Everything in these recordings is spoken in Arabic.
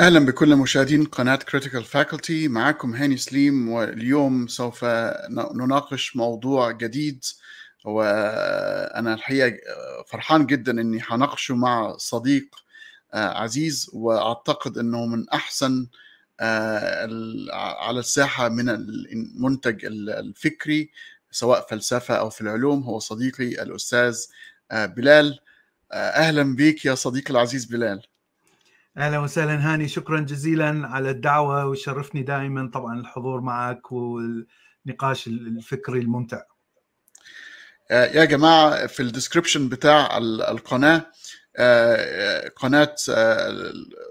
أهلا بكل مشاهدين قناة Critical Faculty معكم هاني سليم واليوم سوف نناقش موضوع جديد. وأنا الحقيقة فرحان جدا إني هناقشه مع صديق عزيز. وأعتقد إنه من أحسن على الساحة من المنتج الفكري سواء فلسفة أو في العلوم. هو صديقي الأستاذ بلال. أهلا بك يا صديقي العزيز بلال. أهلا وسهلا هاني شكرا جزيلا على الدعوة ويشرفني دائما طبعا الحضور معك والنقاش الفكري الممتع. يا جماعة في ال description بتاع القناة قناة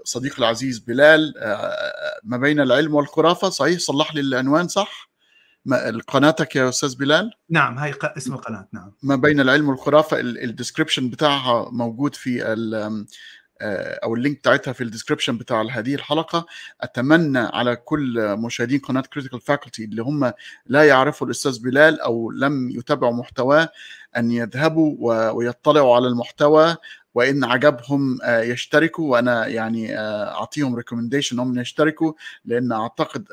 صديق العزيز بلال ما بين العلم والخرافة. صحيح صلح لي العنوان صح؟ قناتك يا أستاذ بلال؟ نعم هاي اسم القناة نعم. ما بين العلم والخرافة ال description بتاعها موجود في أو ال link بتاعتها في ال description بتاع هذه الحلقة. أتمنى على كل مشاهدين قناة Critical Faculty اللي هم لا يعرفوا الأستاذ بلال أو لم يتابعوا محتواه أن يذهبوا ويطلعوا على المحتوى وإن عجبهم يشتركوا وأنا يعني أعطيهم recommendation إنهم يشتركوا لأن أعتقد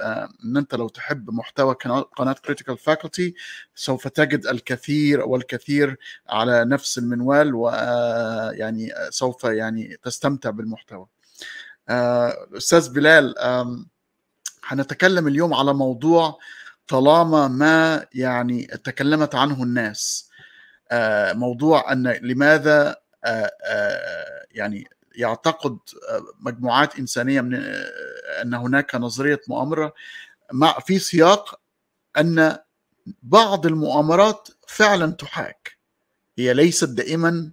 إن أنت لو تحب محتوى قناه Critical Faculty سوف تجد الكثير والكثير على نفس المنوال ويعني سوف يعني تستمتع بالمحتوى. أستاذ بلال هنتكلم اليوم على موضوع طالما ما يعني تكلمت عنه الناس موضوع أن لماذا يعني يعتقد مجموعات إنسانية من أن هناك نظرية مؤامرة مع في سياق أن بعض المؤامرات فعلا تحاك هي ليست دائما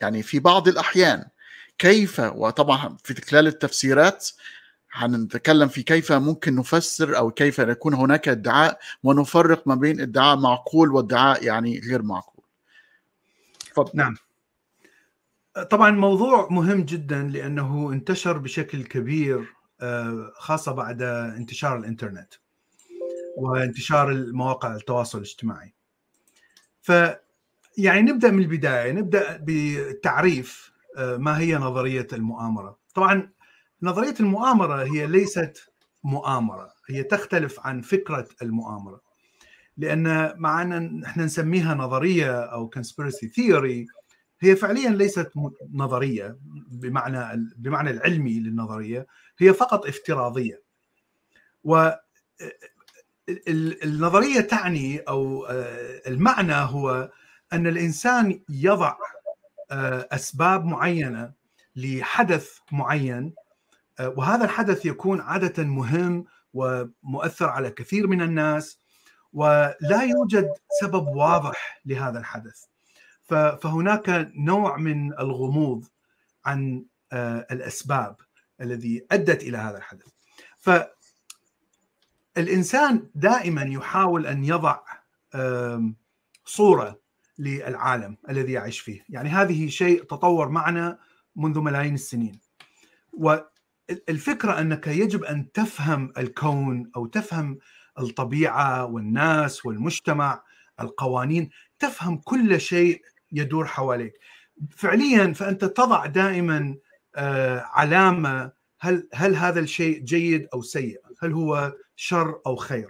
يعني في بعض الأحيان كيف وطبعا في خلال التفسيرات هنتكلم في كيف ممكن نفسر أو كيف يكون هناك ادعاء ونفرق ما بين ادعاء معقول وادعاء يعني غير معقول. تفضل. نعم. طبعا موضوع مهم جدا لأنه انتشر بشكل كبير خاصة بعد انتشار الإنترنت وانتشار المواقع التواصل الاجتماعي. ف يعني نبدأ من البداية نبدأ بالتعريف ما هي نظرية المؤامرة. طبعا نظرية المؤامرة هي ليست مؤامرة، هي تختلف عن فكرة المؤامرة. لأن مع ان إحنا نسميها نظرية أو conspiracy theory هي فعليا ليست نظرية بمعنى بمعنى العلمي للنظرية هي فقط افتراضية. و النظرية تعني أو المعنى هو أن الإنسان يضع أسباب معينة لحدث معين وهذا الحدث يكون عادة مهم ومؤثر على كثير من الناس. ولا يوجد سبب واضح لهذا الحدث. فهناك نوع من الغموض عن الأسباب الذي أدت إلى هذا الحدث. فالانسان دائما يحاول أن يضع صورة للعالم الذي يعيش فيه. يعني هذه شيء تطور معنا منذ ملايين السنين. والفكرة أنك يجب أن تفهم الكون أو تفهم الطبيعة والناس والمجتمع القوانين تفهم كل شيء يدور حواليك فعليا فأنت تضع دائما علامة هل هل هذا الشيء جيد أو سيء؟ هل هو شر أو خير؟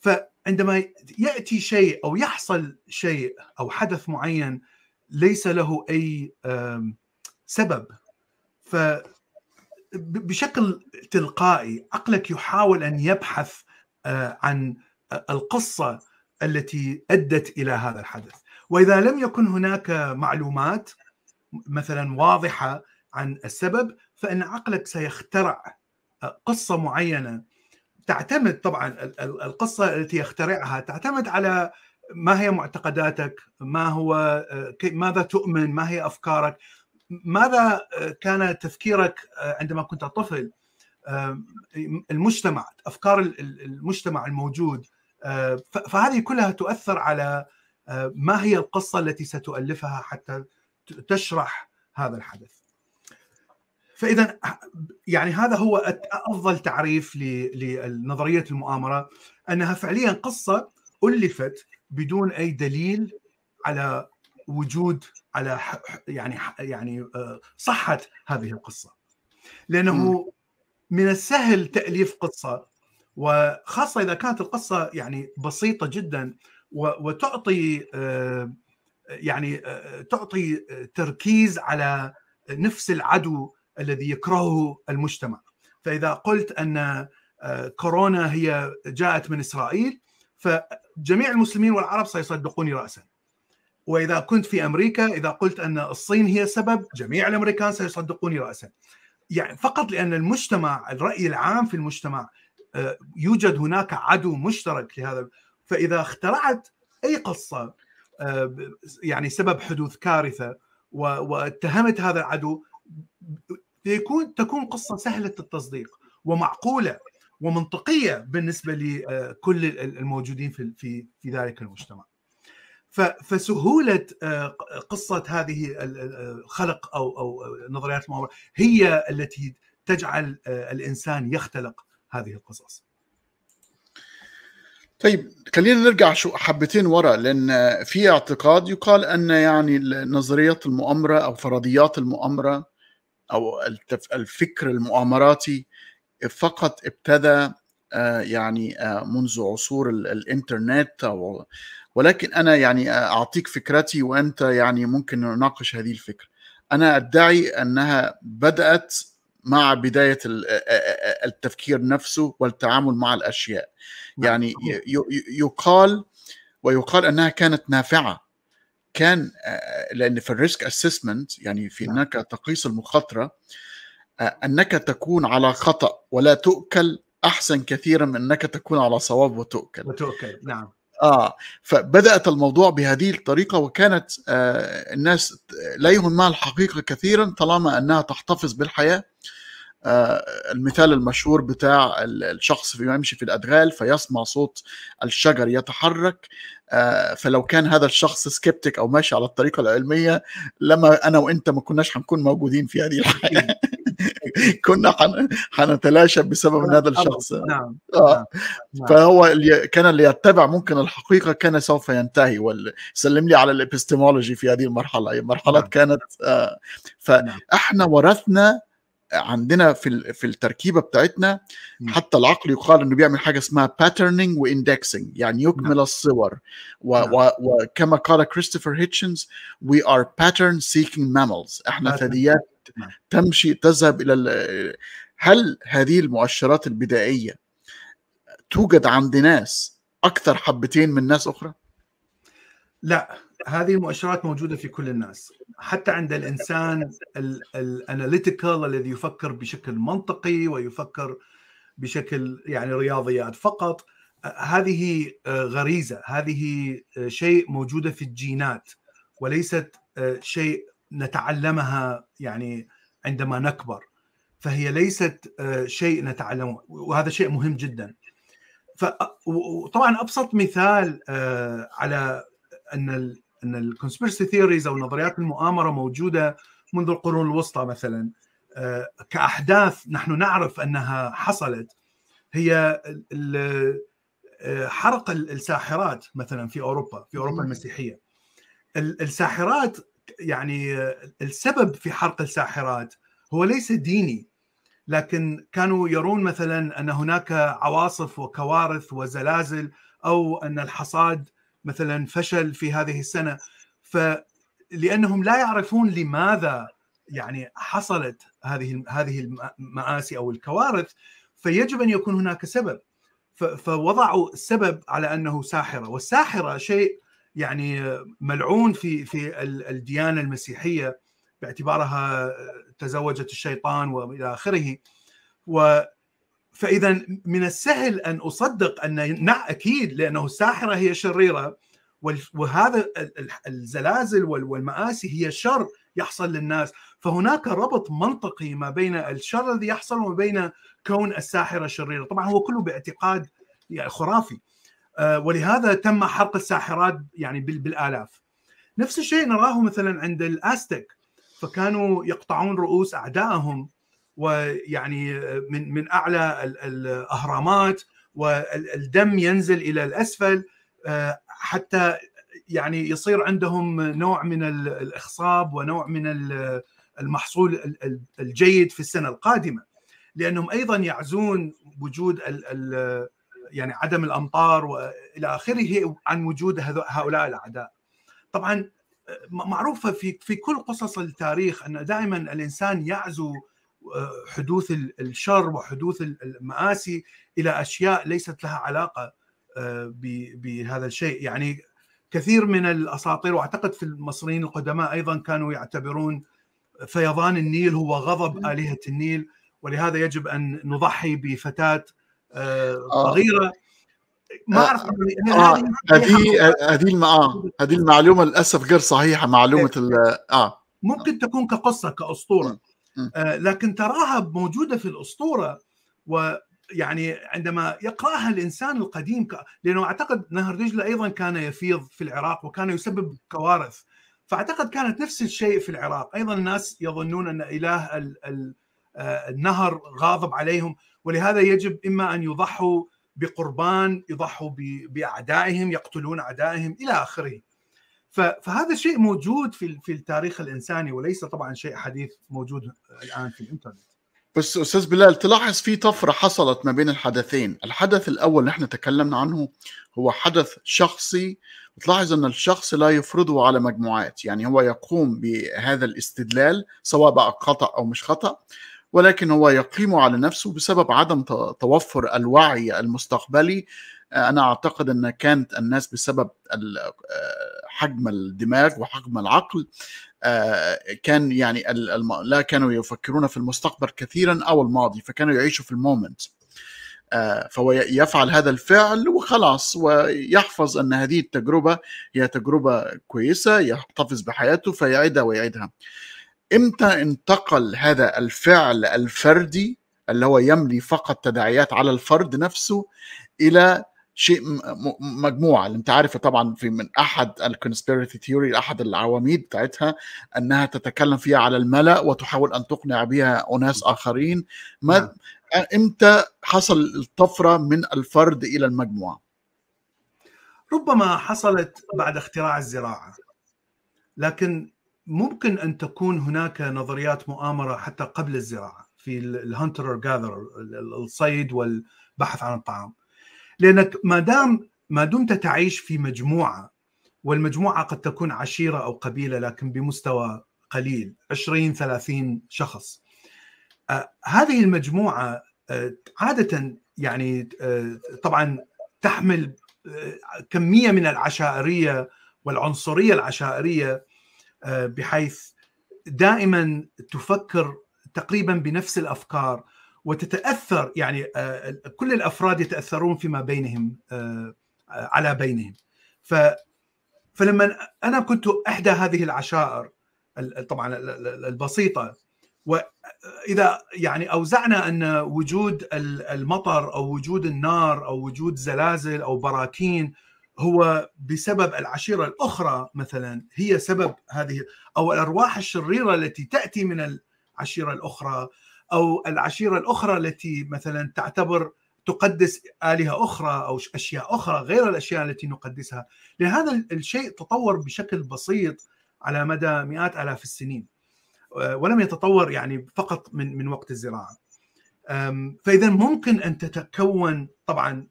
فعندما يأتي شيء أو يحصل شيء أو حدث معين ليس له أي سبب ف بشكل تلقائي عقلك يحاول أن يبحث عن القصة التي أدت إلى هذا الحدث. وإذا لم يكن هناك معلومات مثلا واضحة عن السبب فإن عقلك سيخترع قصة معينة. تعتمد طبعا القصة التي يخترعها تعتمد على ما هي معتقداتك ما هو ماذا تؤمن ما هي أفكارك. ماذا كان تفكيرك عندما كنت طفل؟ المجتمع أفكار المجتمع الموجود فهذه كلها تؤثر على ما هي القصة التي ستؤلفها حتى تشرح هذا الحدث. فإذا يعني هذا هو أفضل تعريف لنظرية المؤامرة أنها فعليا قصة ألفت بدون أي دليل على وجود على يعني يعني صحة هذه القصة. لأنه من السهل تأليف قصة. وخاصة إذا كانت القصة يعني بسيطة جدا وتعطي آه، يعني آه، تعطي تركيز على نفس العدو الذي يكرهه المجتمع. فإذا قلت أن آه، كورونا هي جاءت من إسرائيل فجميع المسلمين والعرب سيصدقوني راسا. وإذا كنت في أمريكا إذا قلت أن الصين هي سبب جميع الأمريكان سيصدقوني راسا. يعني فقط لأن المجتمع الرأي العام في المجتمع آه، يوجد هناك عدو مشترك لهذا فإذا اخترعت أي قصة آه، يعني سبب حدوث كارثة واتهمت هذا العدو يكون تكون قصة سهلة التصديق ومعقولة ومنطقية بالنسبة لكل الموجودين في في في ذلك المجتمع. فسهولة آه، قصة هذه خلق أو أو نظريات المؤامرة هي التي تجعل آه، الإنسان يختلق هذه القصص. طيب خلينا نرجع شو حبتين ورا لأن في اعتقاد يقال أن يعني نظريات المؤامرة أو فرضيات المؤامرة أو الفكر المؤامراتي فقط ابتدى يعني آه، منذ عصور الإنترنت ولكن أنا يعني أعطيك فكرتي وأنت يعني ممكن نناقش هذه الفكرة. أنا أدعي أنها بدأت مع بداية التفكير نفسه والتعامل مع الأشياء. نعم، يعني يقال ويقال أنها كانت نافعة. كان لأن في ال risk assessment يعني في نعم. انك تقيس المخاطرة أنك تكون على خطأ ولا تؤكل أحسن كثيرا من إنك تكون على صواب وتؤكل. وتؤكل نعم. آه فبدأت الموضوع بهذه الطريقة وكانت آه الناس لا يهمها الحقيقة كثيرا طالما أنها تحتفظ بالحياة. آه المثال المشهور بتاع الشخص في يمشي في الأدغال فيسمع صوت الشجر يتحرك. آه فلو كان هذا الشخص skeptic أو ماشي على الطريقة العلمية لما أنا وإنت ما كناش هنكون موجودين في هذه الحياة. كنا حنتلاشى بسبب هذا الشخص نعم. آه. نعم. فهو اللي كان اللي يتبع ممكن الحقيقة كان سوف ينتهي سلم لي على الابستمولوجي في هذه المرحلة مرحلة نعم. كانت آه فإحنا ورثنا عندنا في في التركيبة بتاعتنا حتى العقل يقال إنه بيعمل حاجة اسمها patterning و indexing يعني يكمل نعم. الصور وكما قال كريستوفر هيتشنز we are pattern seeking mammals إحنا ثدييات نعم. تمشي تذهب إلى هل هذه المؤشرات البدائية توجد عند ناس أكثر حبتين من ناس أخرى؟ لا هذه المؤشرات موجودة في كل الناس. حتى عند الإنسان الاناليتيكال الذي يفكر بشكل منطقي ويفكر بشكل يعني رياضيات فقط هذه غريزة. هذه شيء موجودة في الجينات وليست شيء نتعلمها يعني عندما نكبر فهي ليست آه، شيء نتعلمه وهذا شيء مهم جدا. وطبعا أبسط مثال آه، على أن أن ال conspiracy theories أو نظريات المؤامرة موجودة منذ القرون الوسطى مثلا. آه، كأحداث نحن نعرف أنها حصلت هي حرق الساحرات مثلا في أوروبا في أوروبا المسيحية. الساحرات يعني السبب في حرق الساحرات هو ليس ديني لكن كانوا يرون مثلا أن هناك عواصف وكوارث وزلازل أو أن الحصاد مثلا فشل في هذه السنة. فلانهم لا يعرفون لماذا يعني حصلت هذه هذه المآسي أو الكوارث فيجب أن يكون هناك سبب. فوضعوا السبب على أنه ساحرة والساحرة شيء يعني ملعون في في الديانة المسيحية باعتبارها تزوجت الشيطان وإلى آخره. و فإذا من السهل أن أصدق أن نعم أكيد لأنه الساحرة هي شريرة وهذا الزلازل والمآسي هي شر يحصل للناس. فهناك ربط منطقي ما بين الشر الذي يحصل وما بين كون الساحرة شريرة. طبعا هو كله باعتقاد يعني خرافي. ولهذا تم حرق الساحرات يعني بالآلاف. نفس الشيء نراه مثلا عند الاستك فكانوا يقطعون رؤوس أعدائهم ويعني من من أعلى الأهرامات والدم ينزل إلى الأسفل آه، حتى يعني يصير عندهم نوع من الإخصاب ونوع من المحصول الجيد في السنة القادمة. لأنهم أيضا يعزون وجود ال ال يعني عدم الأمطار والى آخره عن وجود هؤلاء الأعداء. طبعا معروفة في في كل قصص التاريخ أن دائما الإنسان يعزو حدوث الشر وحدوث المآسي إلى أشياء ليست لها علاقة بهذا الشيء يعني كثير من الأساطير وأعتقد في المصريين القدماء أيضا كانوا يعتبرون فيضان النيل هو غضب آلهة النيل ولهذا يجب أن نضحي بفتاة صغيرة. ما أعرف هذه هذه آه هذه المعلومة للأسف غير صحيحة معلومة آه. ممكن تكون كقصة كأسطورة. آه لكن تراها موجودة في الأسطورة ويعني عندما يقرأها الإنسان القديم ك... لأنه أعتقد نهر دجله أيضا كان يفيض في العراق وكان يسبب كوارث. فأعتقد كانت نفس الشيء في العراق. أيضا الناس يظنون أن إله ال... ال... آه النهر غاضب عليهم. ولهذا يجب إما أن يضحوا بقربان يضحوا بأعدائهم يقتلون أعدائهم إلى آخره. فهذا الشيء موجود في في التاريخ الإنساني وليس طبعا شيء حديث موجود الآن في الإنترنت. بس أستاذ بلال تلاحظ في طفرة حصلت ما بين الحدثين. الحدث الأول إحنا تكلمنا عنه هو حدث شخصي. تلاحظ أن الشخص لا يفرضه على مجموعات. يعني هو يقوم بهذا الاستدلال سواء بقى خطأ أو مش خطأ. ولكن هو يقيم على نفسه بسبب عدم توفر الوعي المستقبلي. أنا أعتقد أن كانت الناس بسبب حجم الدماغ وحجم العقل كان يعني لا كانوا يفكرون في المستقبل كثيرا أو الماضي فكانوا يعيشوا في المومنت. فهو يفعل هذا الفعل وخلاص ويحفظ أن هذه التجربة هي تجربة كويسة يحتفظ بحياته فيعيدها ويعيدها. إمتى انتقل هذا الفعل الفردي اللي هو يملي فقط تداعيات على الفرد نفسه إلى شيء مجموعة؟ اللي أنت عارفه طبعا في من أحد ال conspiracy theory أحد العواميد بتاعتها أنها تتكلم فيها على الملأ وتحاول أن تقنع بها أناس آخرين. ما نعم. إمتى حصل الطفرة من الفرد إلى المجموعة؟ ربما حصلت بعد اختراع الزراعة لكن ممكن أن تكون هناك نظريات مؤامرة حتى قبل الزراعة في الهانتر جاذر الصيد والبحث عن الطعام. لأنك ما دام ما دمت تعيش في مجموعة والمجموعة قد تكون عشيرة أو قبيلة لكن بمستوى قليل 20 30 شخص. آه هذه المجموعة آه عادة يعني آه طبعا تحمل كمية من العشائرية والعنصرية العشائرية بحيث دائما تفكر تقريبا بنفس الأفكار وتتأثر يعني كل الأفراد يتأثرون فيما بينهم على بينهم. ف فلما أنا كنت إحدى هذه العشائر طبعا البسيطة واذا يعني أوزعنا أن وجود المطر أو وجود النار أو وجود زلازل أو براكين هو بسبب العشيرة الأخرى مثلا هي سبب هذه أو الأرواح الشريرة التي تأتي من العشيرة الأخرى أو العشيرة الأخرى التي مثلا تعتبر تقدس آلهة أخرى أو أشياء أخرى غير الأشياء التي نقدسها، لأن هذا الشيء تطور بشكل بسيط على مدى مئات آلاف السنين. ولم يتطور يعني فقط من من وقت الزراعة. فاذا ممكن أن تتكون طبعا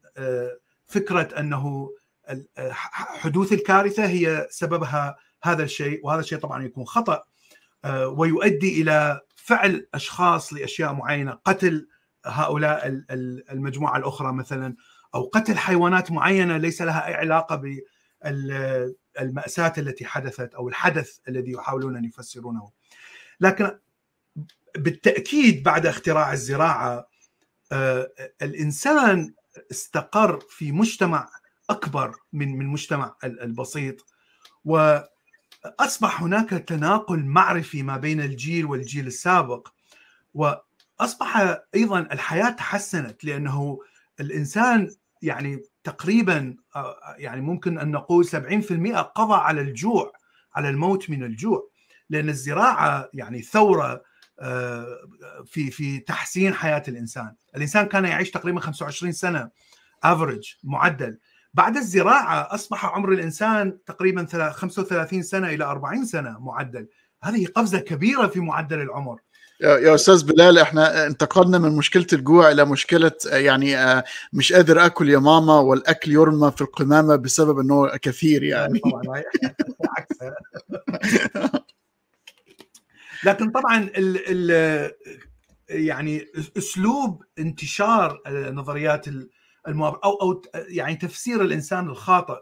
فكرة أنه حدوث الكارثة هي سببها هذا الشيء وهذا الشيء طبعا يكون خطأ ويؤدي إلى فعل أشخاص لأشياء معينة قتل هؤلاء المجموعة الأخرى مثلا أو قتل حيوانات معينة ليس لها أي علاقة بالماساه التي حدثت أو الحدث الذي يحاولون أن يفسرونه. لكن بالتأكيد بعد اختراع الزراعة الإنسان استقر في مجتمع أكبر من من المجتمع البسيط. وأصبح هناك تناقل معرفي ما بين الجيل والجيل السابق. وأصبح أيضا الحياة تحسنت لأنه الإنسان يعني تقريبا يعني ممكن أن نقول 70% قضى على الجوع على الموت من الجوع. لأن الزراعة يعني ثورة في في تحسين حياة الإنسان، الإنسان كان يعيش تقريبا 25 سنة افريج معدل. بعد الزراعة أصبح عمر الإنسان تقريبا 35 سنة إلى 40 سنة معدل، هذه قفزة كبيرة في معدل العمر. يا أستاذ بلال إحنا انتقلنا من مشكلة الجوع إلى مشكلة يعني مش قادر آكل يا ماما والأكل يرمى في القمامة بسبب إنه كثير يعني. طبعا لكن طبعا ال ال يعني أسلوب انتشار نظريات المؤامره أو أو يعني تفسير الإنسان الخاطئ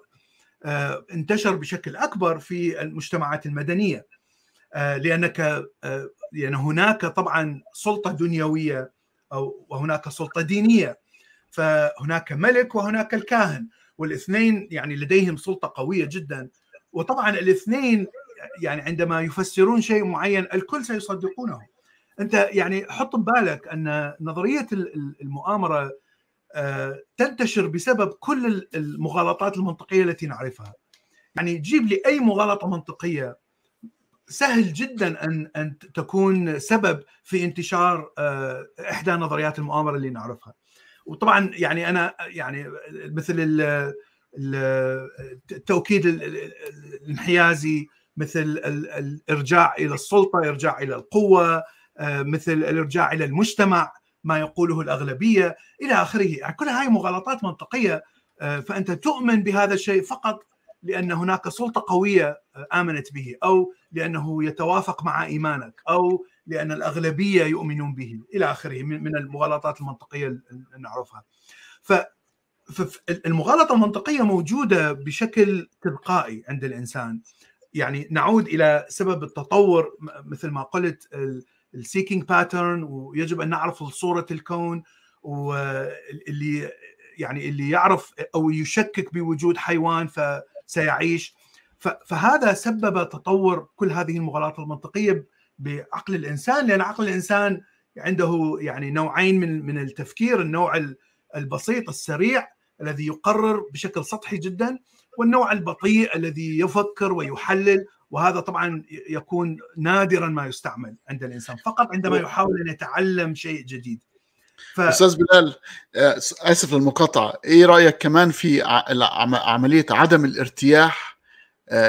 انتشر بشكل أكبر في المجتمعات المدنية لأنك لأن هناك طبعا سلطة دنيوية أو وهناك سلطة دينية فهناك ملك وهناك الكاهن والاثنين يعني لديهم سلطة قوية جدا. وطبعا الاثنين يعني عندما يفسرون شيء معين الكل سيصدقونه. أنت يعني حط ببالك أن نظرية المؤامرة تنتشر بسبب كل المغالطات المنطقية التي نعرفها. يعني جيب لي أي مغالطة منطقية. سهل جدا ان أن تكون سبب في انتشار إحدى نظريات المؤامرة اللي نعرفها. وطبعا يعني أنا يعني مثل التوكيد الانحيازي مثل الإرجاع إلى السلطة إرجاع إلى القوة مثل الإرجاع إلى المجتمع. ما يقوله الأغلبية إلى آخره يعني كل هاي مغالطات منطقية فأنت تؤمن بهذا الشيء فقط لأن هناك سلطة قوية آمنت به أو لأنه يتوافق مع إيمانك أو لأن الأغلبية يؤمنون به إلى آخره من المغالطات المنطقية اللي نعرفها. ف فالمغالطه المنطقية موجودة بشكل تلقائي عند الإنسان. يعني نعود إلى سبب التطور مثل ما قلت ال seeking pattern ويجب أن نعرف صورة الكون واللي يعني اللي يعرف أو يشكك بوجود حيوان فسيعيش. فهذا سبب تطور كل هذه المغالطات المنطقية بعقل الإنسان لأن عقل الإنسان عنده يعني نوعين من من التفكير النوع البسيط السريع الذي يقرر بشكل سطحي جدا والنوع البطيء الذي يفكر ويحلل وهذا طبعا يكون نادرا ما يستعمل عند الإنسان فقط عندما يحاول أن يتعلم شيء جديد. ف... أستاذ بلال آسف للمقاطعة. إيه رأيك كمان في عملية عدم الارتياح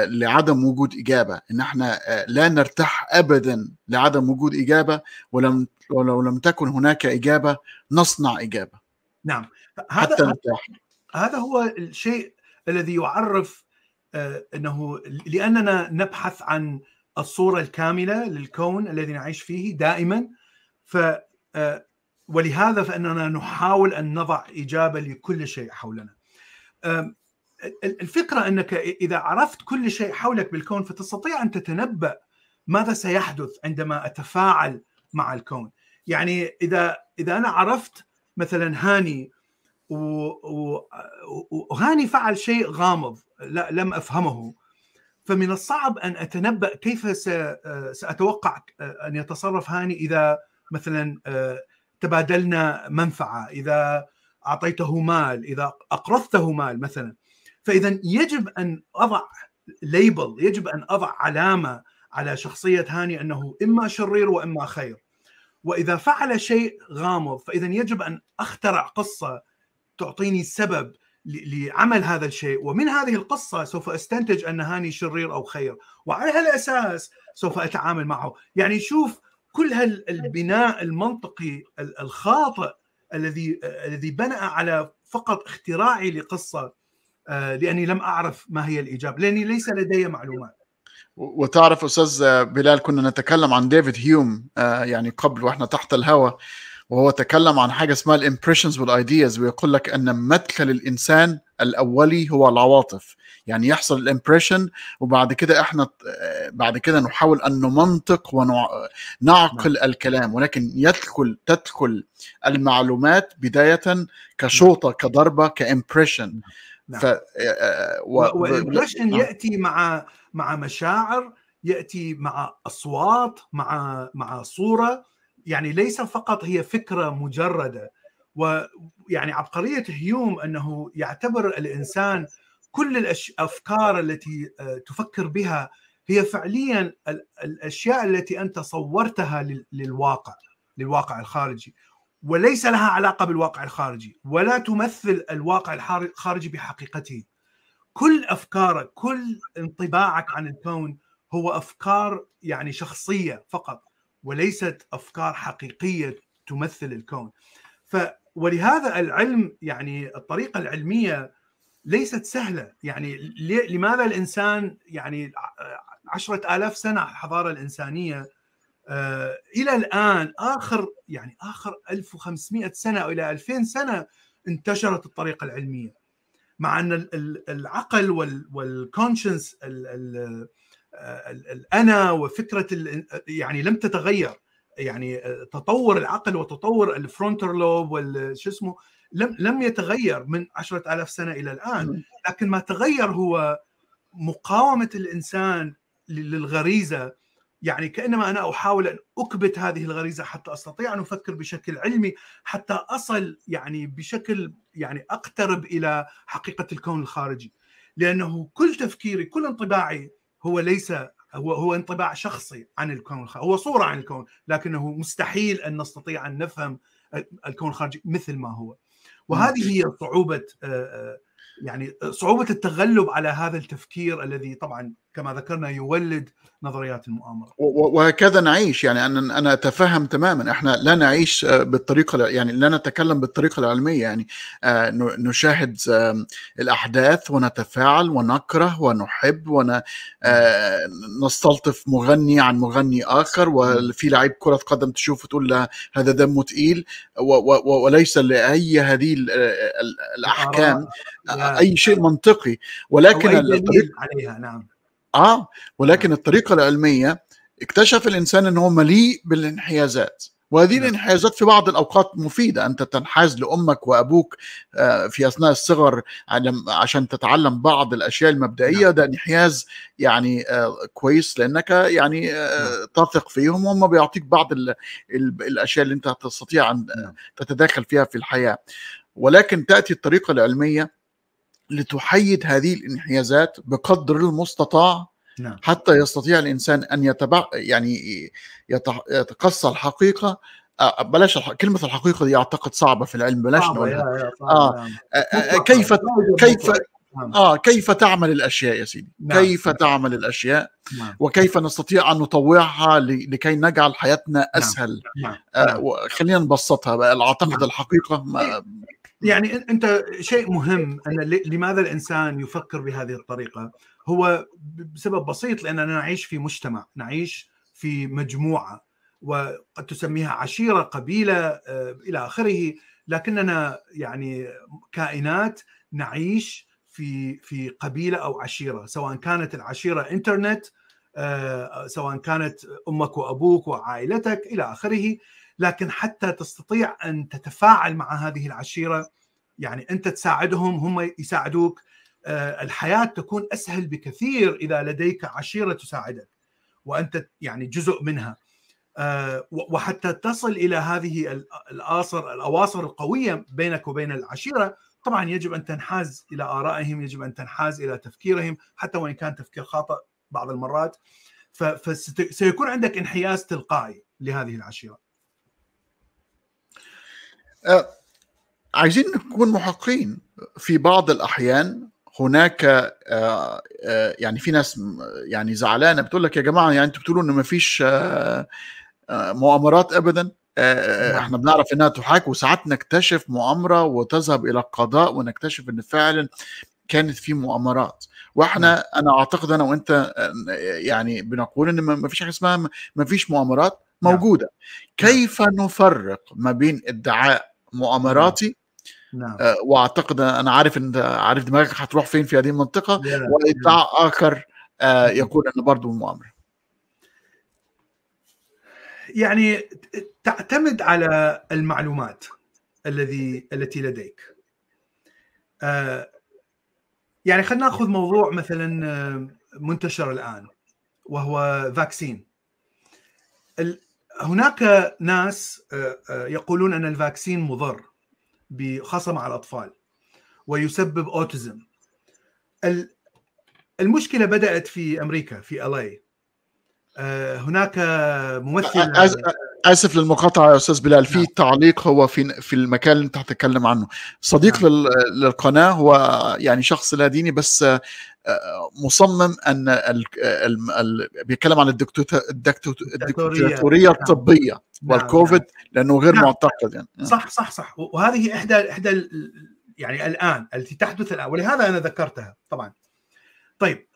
لعدم وجود إجابة؟ إن إحنا لا نرتاح ابدا لعدم وجود إجابة ولم ولو لم تكن هناك إجابة نصنع إجابة. نعم. هذا حتى نرتاح. هذا هو الشيء الذي يعرف إنه لأننا نبحث عن الصورة الكاملة للكون الذي نعيش فيه دائما ف ولهذا فإننا نحاول أن نضع إجابة لكل شيء حولنا. الفكرة إنك إذا عرفت كل شيء حولك بالكون فتستطيع أن تتنبأ ماذا سيحدث عندما أتفاعل مع الكون. يعني إذا إذا أنا عرفت مثلا هاني وهاني فعل شيء غامض لا لم أفهمه. فمن الصعب أن أتنبأ كيف ساتوقع أن يتصرف هاني إذا مثلا تبادلنا منفعة إذا أعطيته مال إذا أقرضته مال مثلا. فاذا يجب أن أضع ليبل يجب أن أضع علامة على شخصية هاني أنه إما شرير وإما خير. وإذا فعل شيء غامض فاذا يجب أن أخترع قصة تعطيني سبب لعمل هذا الشيء ومن هذه القصة سوف أستنتج أن هاني شرير أو خير وعلى هالأساس سوف أتعامل معه. يعني شوف كل هالبناء المنطقي الخاطئ الذي الذي بنى على فقط اختراعي لقصة لأني لم أعرف ما هي الإجابة لأني ليس لدي معلومات. وتعرف أستاذ بلال كنا نتكلم عن ديفيد هيوم يعني قبل وإحنا تحت الهواء وهو تكلم عن حاجة اسمها ال impressions وال ideas ويقول لك أن مدخل الإنسان الأولي هو العواطف. يعني يحصل ال impression وبعد كده إحنا بعد كده نحاول أن نمنطق ونعقل الكلام. ولكن يدخل تدخل المعلومات بداية كشوطة كضربة ك impression نعم. ف وال impression يأتي مع مع مشاعر يأتي مع أصوات مع مع صورة. يعني ليس فقط هي فكرة مجردة ويعني عبقرية هيوم أنه يعتبر الإنسان كل الافكار التي تفكر بها هي فعليا الأشياء التي أنت صورتها للواقع للواقع الخارجي. وليس لها علاقة بالواقع الخارجي ولا تمثل الواقع الخارجي بحقيقته. كل افكارك كل انطباعك عن الكون هو أفكار يعني شخصية فقط. وليست أفكار حقيقية تمثل الكون. ف ولهذا العلم يعني الطريقة العلمية ليست سهلة. يعني لماذا الإنسان يعني عشرة آلاف سنة الحضارة الإنسانية آه إلى الآن آخر يعني آخر 1500 سنة أو إلى 2000 سنة انتشرت الطريقة العلمية. مع أن العقل والكونشنس الأنا وفكرة يعني لم تتغير يعني تطور العقل وتطور ال frontal lobe وال شو اسمه لم لم يتغير من عشرة آلاف سنة إلى الآن لكن ما تغير هو مقاومة الإنسان للغريزة. يعني كأنما أنا أحاول أن أكبت هذه الغريزة حتى أستطيع أن أفكر بشكل علمي حتى أصل يعني بشكل يعني أقترب إلى حقيقة الكون الخارجي. لأنه كل تفكيري كل انطباعي هو ليس هو هو انطباع شخصي عن الكون الخارجي. هو صورة عن الكون لكنه مستحيل أن نستطيع أن نفهم الكون الخارجي مثل ما هو. وهذه هي صعوبة يعني صعوبة التغلب على هذا التفكير الذي طبعا كما ذكرنا يولد نظريات المؤامرة. وهكذا نعيش. يعني أنا أنا أتفهم تماما. إحنا لا نعيش بالطريقة يعني لا نتكلم بالطريقة العلمية. يعني نشاهد الأحداث ونتفاعل ونكره ونحب ونستلطف مغني عن مغني آخر. وفي لعيب كرة قدم تشوفه تقول له هذا دمه تقيل؟ وليس لأي هذه الأحكام أي شيء منطقي. ولكن الطريق عليها. نعم. آه ولكن الطريقة العلمية اكتشف الإنسان انه مليء بالانحيازات. وهذه الانحيازات في بعض الأوقات مفيدة. أنت تنحاز لأمك وأبوك في أثناء الصغر عشان تتعلم بعض الأشياء المبدئية. ده انحياز يعني كويس لأنك يعني تثق فيهم وهم بيعطيك بعض الأشياء اللي أنت تستطيع أن تتداخل فيها في الحياة. ولكن تأتي الطريقة العلمية لتحيد هذه الانحيازات بقدر المستطاع نعم. حتى يستطيع الإنسان أن يتبع يعني يتقصى الحقيقة. بلاش الح... كلمة الحقيقة دي أعتقد صعبة في العلم بلاش نقولها. آه كيف كيف آه كيف تعمل الأشياء يا سيدي؟ نعم. كيف تعمل الأشياء؟ نعم. وكيف نستطيع أن نطوعها ل... لكي نجعل حياتنا أسهل؟ نعم. آه وخلينا نبسطها بقى. اعتقد الحقيقة ما... يعني أنت شيء مهم أن لماذا الإنسان يفكر بهذه الطريقة؟ هو بسبب بسيط لأننا نعيش في مجتمع نعيش في مجموعة وقد تسميها عشيرة قبيلة إلى آخره. لكننا يعني كائنات نعيش في في قبيلة أو عشيرة سواء كانت العشيرة إنترنت سواء كانت أمك وأبوك وعائلتك إلى آخره. لكن حتى تستطيع أن تتفاعل مع هذه العشيرة يعني أنت تساعدهم هم يساعدوك الحياة تكون أسهل بكثير إذا لديك عشيرة تساعدك وأنت يعني جزء منها. وحتى تصل إلى هذه الاواصر الأواصر القوية بينك وبين العشيرة. طبعا يجب أن تنحاز إلى آرائهم يجب أن تنحاز إلى تفكيرهم حتى وإن كان تفكير خاطئ بعض المرات. فسيكون عندك انحياز تلقائي لهذه العشيرة. عايزين نكون محقين في بعض الأحيان هناك يعني في ناس يعني زعلانة بتقول لك يا جماعة يعني أنتوا بتقولوا إن ما فيش مؤامرات ابدا؟ إحنا بنعرف إنها تحاك وساعات نكتشف مؤامرة وتذهب إلى القضاء ونكتشف إن فعلا كانت في مؤامرات. وإحنا أنا أعتقد أنا وأنت يعني بنقول إن ما فيش حاجة اسمها ما فيش مؤامرات موجودة. كيف نفرق ما بين ادعاء مؤامراتي. نعم. آه واعتقد أنا عارف إن عارف دماغك هتروح فين في هذه المنطقة وادعاء آخر آه يقول إنه برضه مؤامرة. يعني تعتمد على المعلومات الذي التي لديك. آه يعني خلينا ناخذ موضوع مثلا منتشر الآن وهو فاكسين. هناك ناس يقولون أن ال vaccine مضر خاصه مع الأطفال ويسبب autism. المشكلة بدأت في أمريكا في الاي هناك ممثل آسف للمقاطعة يا أستاذ بلال في نعم. تعليق هو في في المكان اللي أنت هتتكلم عنه صديق نعم. لل- للقناة هو يعني شخص لا ديني بس آه، مصمم أن ال ال ال بيتكلم عن الدكتاتورية نعم. الطبية نعم، والكوفيد لأنه غير. معتقد يعني صح صح صح وهذه احدى إحدى يعني الآن التي تحدث الآن ولهذا أنا ذكرتها طبعا طيب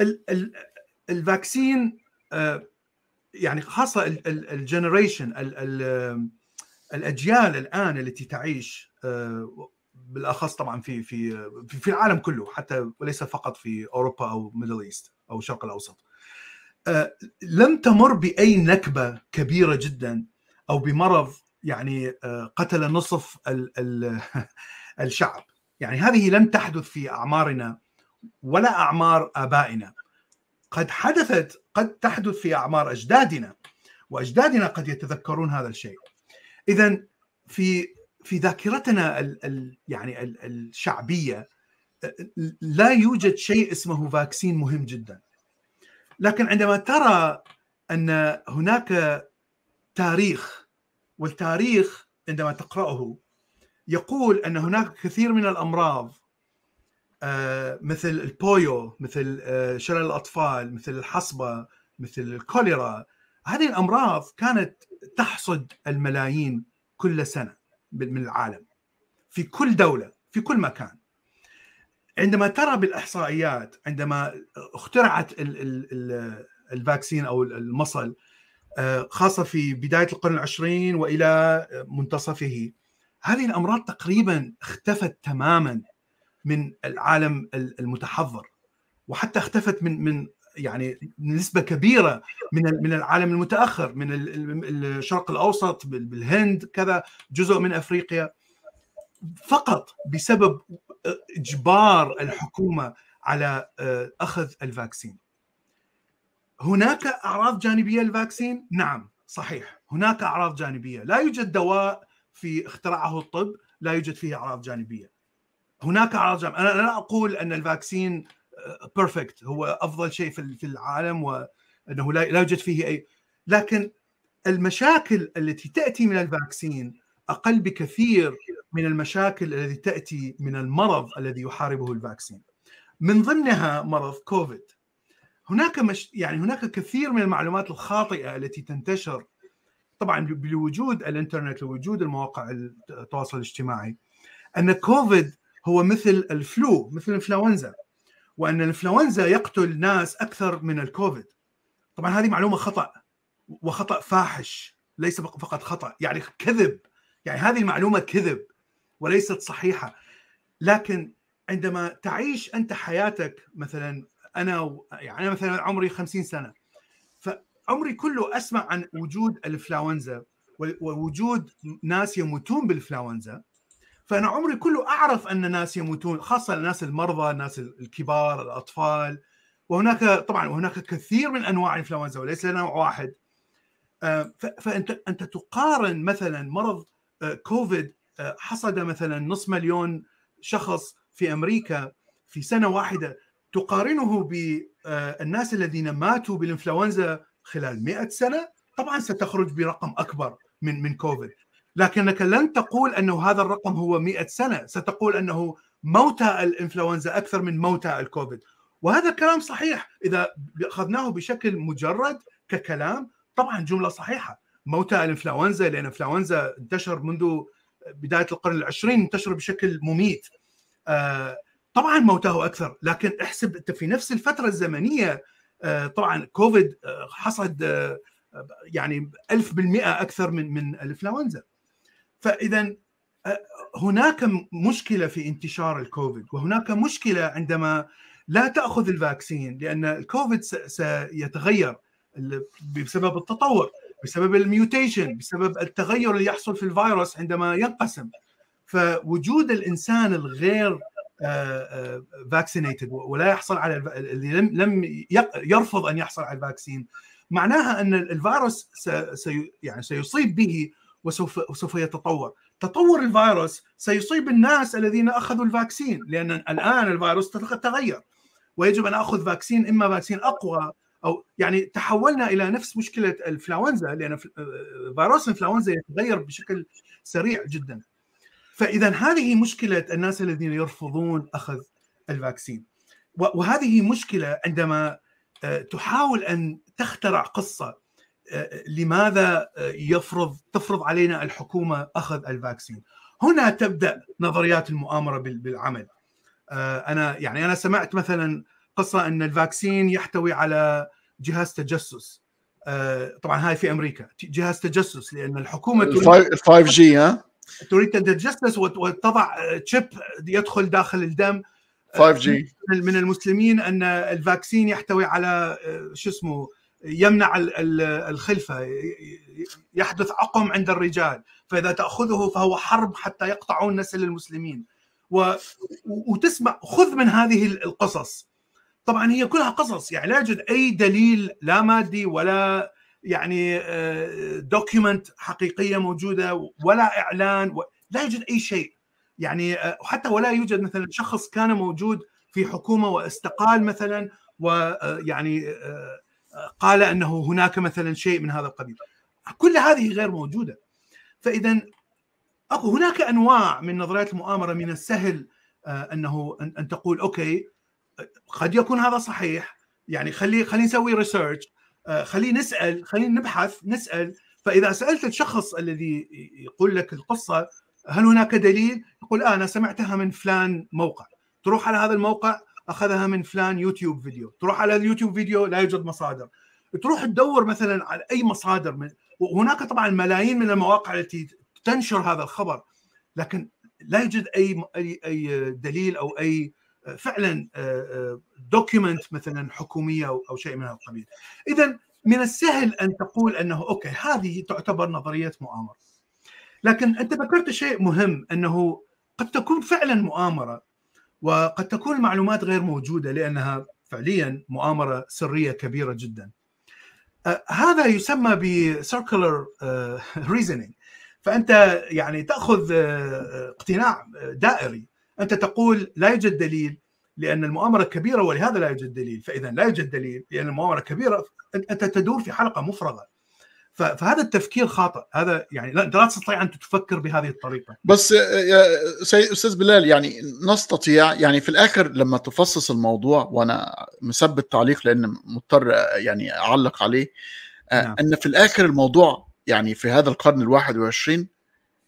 ال ال ال vaccine آه، يعني خاصة ال generation الأجيال الآن التي تعيش آه، بالأخص طبعا في في في- العالم كله حتى وليس فقط في أوروبا أو Middle East أو الشرق الأوسط. آه، لم تمر بأي نكبة كبيرة جدا أو بمرض يعني آه، قتل نصف ال- ال- الشعب. يعني هذه لم تحدث في أعمارنا ولا أعمار آبائنا. قد حدثت قد تحدث في أعمار أجدادنا وأجدادنا قد يتذكرون هذا الشيء. اذا في في ذاكرتنا ال ال يعني ال الشعبية لا يوجد شيء اسمه فاكسين مهم جدا. لكن عندما ترى أن هناك تاريخ والتاريخ عندما تقرأه يقول أن هناك كثير من الأمراض مثل البويو مثل آه، شلل الأطفال مثل الحصبة مثل الكوليرا. هذه الأمراض كانت تحصد الملايين كل سنة من العالم في كل دولة في كل مكان. عندما ترى بالإحصائيات عندما اخترعت ال ال ال ال vaccine أو المصل آه، خاصة في بداية القرن العشرين وإلى منتصفه هذه الأمراض تقريبا اختفت تماما. من العالم المتحضر وحتى اختفت من من يعني نسبة كبيرة من من العالم المتأخر من الشرق الأوسط بالهند كذا جزء من أفريقيا. فقط بسبب إجبار الحكومة على أخذ ال vaccine. هناك أعراض جانبية لل vaccine؟ نعم صحيح. هناك أعراض جانبية. لا يوجد دواء في اخترعه الطب لا يوجد فيه أعراض جانبية. هناك جانبيه أنا لا أقول أن ال vaccine perfect هو أفضل شيء في العالم وأنه لا يوجد فيه اي لكن المشاكل التي تأتي من ال vaccine أقل بكثير من المشاكل التي تأتي من المرض الذي يحاربه ال vaccine. من ضمنها مرض كوفيد. هناك مش يعني هناك كثير من المعلومات الخاطئة التي تنتشر طبعا بوجود الإنترنت ووجود المواقع التواصل الاجتماعي أن كوفيد هو مثل ال flu مثل الإنفلونزا وأن الإنفلونزا يقتل ناس أكثر من الكوفيد. طبعا هذه معلومة خطأ وخطأ فاحش ليس فقط خطأ يعني كذب. يعني هذه المعلومة كذب وليست صحيحة. لكن عندما تعيش أنت حياتك مثلا أنا يعني أنا مثلا عمري 50 سنة فعمري كله أسمع عن وجود الإنفلونزا ووجود ناس يموتون بالإنفلونزا. فأنا عمري كله أعرف أن ناس يموتون خاصة الناس المرضى الناس الكبار الأطفال. وهناك طبعا وهناك كثير من أنواع الإنفلونزا وليس نوع واحد. فأنت أنت تقارن مثلا مرض كوفيد حصد مثلا نصف مليون شخص في أمريكا في سنة واحدة تقارنه بالناس الذين ماتوا بالإنفلونزا خلال 100 سنة طبعا ستخرج برقم أكبر من من كوفيد. لكنك لن تقول أنه هذا الرقم هو 100 سنة. ستقول أنه موتى الإنفلونزا أكثر من موتى الكوفيد. وهذا كلام صحيح. إذا أخذناه بشكل مجرد ككلام طبعا جملة صحيحة. موتى الإنفلونزا لأن الانفلونزا انتشر منذ بداية القرن العشرين انتشر بشكل مميت. آه طبعا موتاه أكثر. لكن احسب أنت في نفس الفترة الزمنية آه طبعا كوفيد آه حصد يعني 1000% أكثر من من الإنفلونزا. فإذا هناك مشكلة في انتشار الكوفيد وهناك مشكلة عندما لا تأخذ ال vaccine لأن الكوفيد سيتغير بسبب التطور بسبب ال mutation بسبب التغير اللي يحصل في الفيروس عندما ينقسم. فوجود الإنسان الغير vaccinated ولا يحصل على اللي لم لم يرفض أن يحصل على ال vaccine معناها أن الفيروس سي يعني سيصيب به وسوف وسوف يتطور. تطور الفيروس سيصيب الناس الذين أخذوا ال vaccine لأن الآن الفيروس تغير. ويجب أن آخذ vaccine إما vaccine أقوى أو يعني تحولنا إلى نفس مشكلة الانفلونزا لأن فيروس الانفلونزا يتغير بشكل سريع جدا. فاذا هذه مشكلة الناس الذين يرفضون أخذ ال vaccine. وهذه مشكلة عندما تحاول أن تخترع قصة لماذا يفرض تفرض علينا الحكومة أخذ ال vaccine؟ هنا تبدأ نظريات المؤامرة بالعمل. أنا يعني أنا سمعت مثلا قصة أن ال vaccine يحتوي على جهاز تجسس. طبعا هاي في أمريكا. جهاز تجسس لأن الحكومة ال 5 G ها؟ تريد تتجسس وتضع chip يدخل داخل الدم. 5 G. من المسلمين أن ال vaccine يحتوي على شو اسمه؟ يمنع الخلفة يحدث عقم عند الرجال فإذا تأخذه فهو حرب حتى يقطعون نسل المسلمين و... وتسمع خذ من هذه القصص طبعا هي كلها قصص يعني لا يوجد أي دليل لا مادي ولا يعني document حقيقية موجودة ولا إعلان. لا يوجد أي شيء يعني حتى ولا يوجد مثلا شخص كان موجود في حكومة واستقال مثلا ويعني قال أنه هناك مثلا شيء من هذا القبيل. كل هذه غير موجودة. فاذا أكو هناك أنواع من نظريات المؤامرة من السهل أنه ان تقول okay قد يكون هذا صحيح. يعني خلي خلينا نسوي research خلينا نسأل خلينا نبحث نسأل. فإذا سألت الشخص الذي يقول لك القصة هل هناك دليل؟ يقول آه أنا سمعتها من فلان موقع. تروح على هذا الموقع أخذها من فلان YouTube video. تروح على ال YouTube video لا يوجد مصادر. تروح تدور مثلا على أي مصادر من وهناك طبعا ملايين من المواقع التي تنشر هذا الخبر لكن لا يوجد أي اي دليل أو أي فعلا document مثلا حكومية أو شيء من هذا القبيل. اذا من السهل أن تقول أنه okay هذه تعتبر نظرية مؤامرة. لكن أنت ذكرت شيء مهم أنه قد تكون فعلا مؤامرة. وقد تكون المعلومات غير موجودة لأنها فعليا مؤامرة سرية كبيرة جدا. آه هذا يسمى ب circular reasoning فأنت يعني تأخذ آه اقتناع دائري. أنت تقول لا يوجد دليل لأن المؤامرة كبيرة ولهذا لا يوجد دليل. فاذا لا يوجد دليل لأن المؤامرة كبيرة أنت تدور في حلقة مفرغة. فهذا التفكير خاطئ هذا يعني لا أنت لا تستطيع أن تفكر بهذه الطريقة بس يا أستاذ بلال يعني نستطيع يعني في الآخر لما تفصص الموضوع وأنا مثبت تعليق لأن مضطر يعني أعلق عليه نعم. أن في الآخر الموضوع يعني في هذا القرن الواحد والعشرين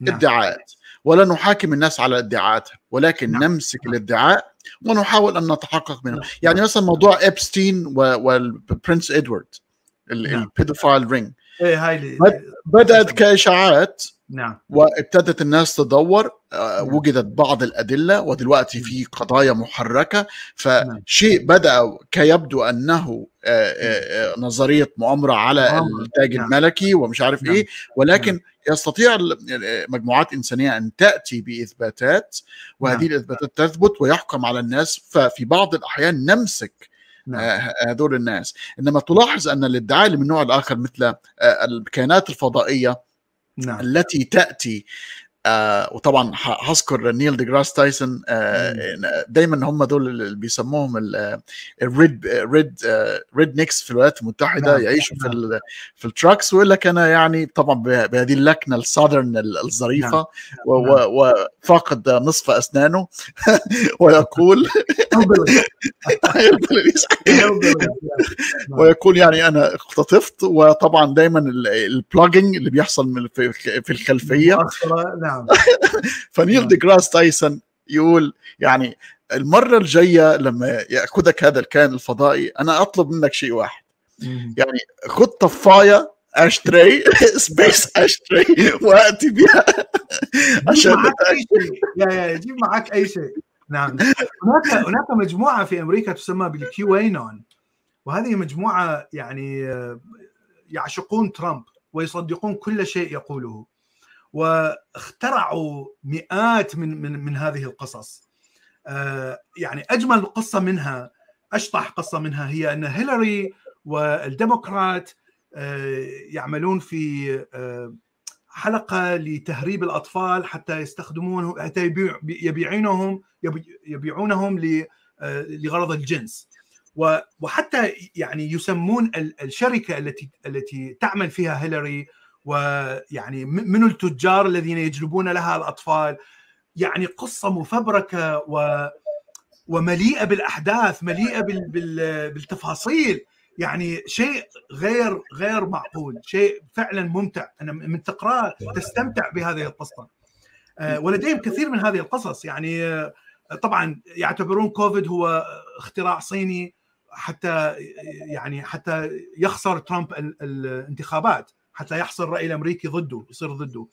نعم. ادعاءات ولا نحاكم الناس على ادعاءاتها ولكن نعم. نمسك نعم. الادعاء ونحاول أن نتحقق منه نعم. يعني مثلا موضوع ابستين والبرنس ادوارد ال pedophile ring إيه هاي بدأت كإشاعات. نعم. وابتدت الناس تدور وجدت بعض الأدلة ودلوقتي في قضايا محركة. فشيء بدأ كيبدو أنه نظرية مؤامرة على التاج الملكي ومش عارف إيه. ولكن يستطيع مجموعات إنسانية أن تأتي بإثباتات وهذه الإثباتات تثبت ويحكم على الناس. ففي بعض الأحيان نمسك نعم. هذول الناس إنما تلاحظ أن الادعاء اللي من النوع الآخر مثل الكائنات الفضائية نعم. التي تأتي آه وطبعا هذكر نيل ديجراس تايسون آه دايما هم دول اللي بيسموهم ال red red rednecks في الولايات المتحدة نعم. يعيشوا نعم. في في ال trucks ويقول لك أنا يعني طبعا بهذه اللكنة ال southern الظريفة نعم. وفاقد نصف أسنانه ويقول ويقول يعني أنا اختطفت وطبعا دايما ال belching اللي بيحصل في الخلفية نعم فنيل دي جراس تايسون يقول يعني المرة الجاية لما يأخذك هذا الكائن الفضائي أنا أطلب منك شيء واحد. يعني خذ طفاية ashtray space ashtray وأتي بها عشان شيء. يا جيب معك أي شيء. نعم. هناك هناك مجموعة في أمريكا تسمى بال QAnon وهذه مجموعة يعني يعشقون ترامب ويصدقون كل شيء يقوله. واخترعوا مئات من من من هذه القصص. يعني أجمل قصة منها أشطح قصة منها هي أن هيلاري والديمقراط يعملون في حلقة لتهريب الأطفال حتى يستخدمونه حتى يبيع يبيعونهم يبيعونهم لغرض الجنس. وحتى يعني يسمون الشركة التي التي تعمل فيها هيلاري ويعني من التجار الذين يجلبون لها الأطفال. يعني قصة مفبركة و ومليئة بالأحداث مليئة بالتفاصيل. يعني شيء غير غير معقول شيء فعلا ممتع. أنا من تقراه تستمتع بهذه القصة. آه، ولديهم كثير من هذه القصص. يعني آه، طبعا يعتبرون كوفيد هو اختراع صيني حتى يعني حتى يخسر ترامب الانتخابات. حتى يحصل الراي الأمريكي ضده يصير ضده.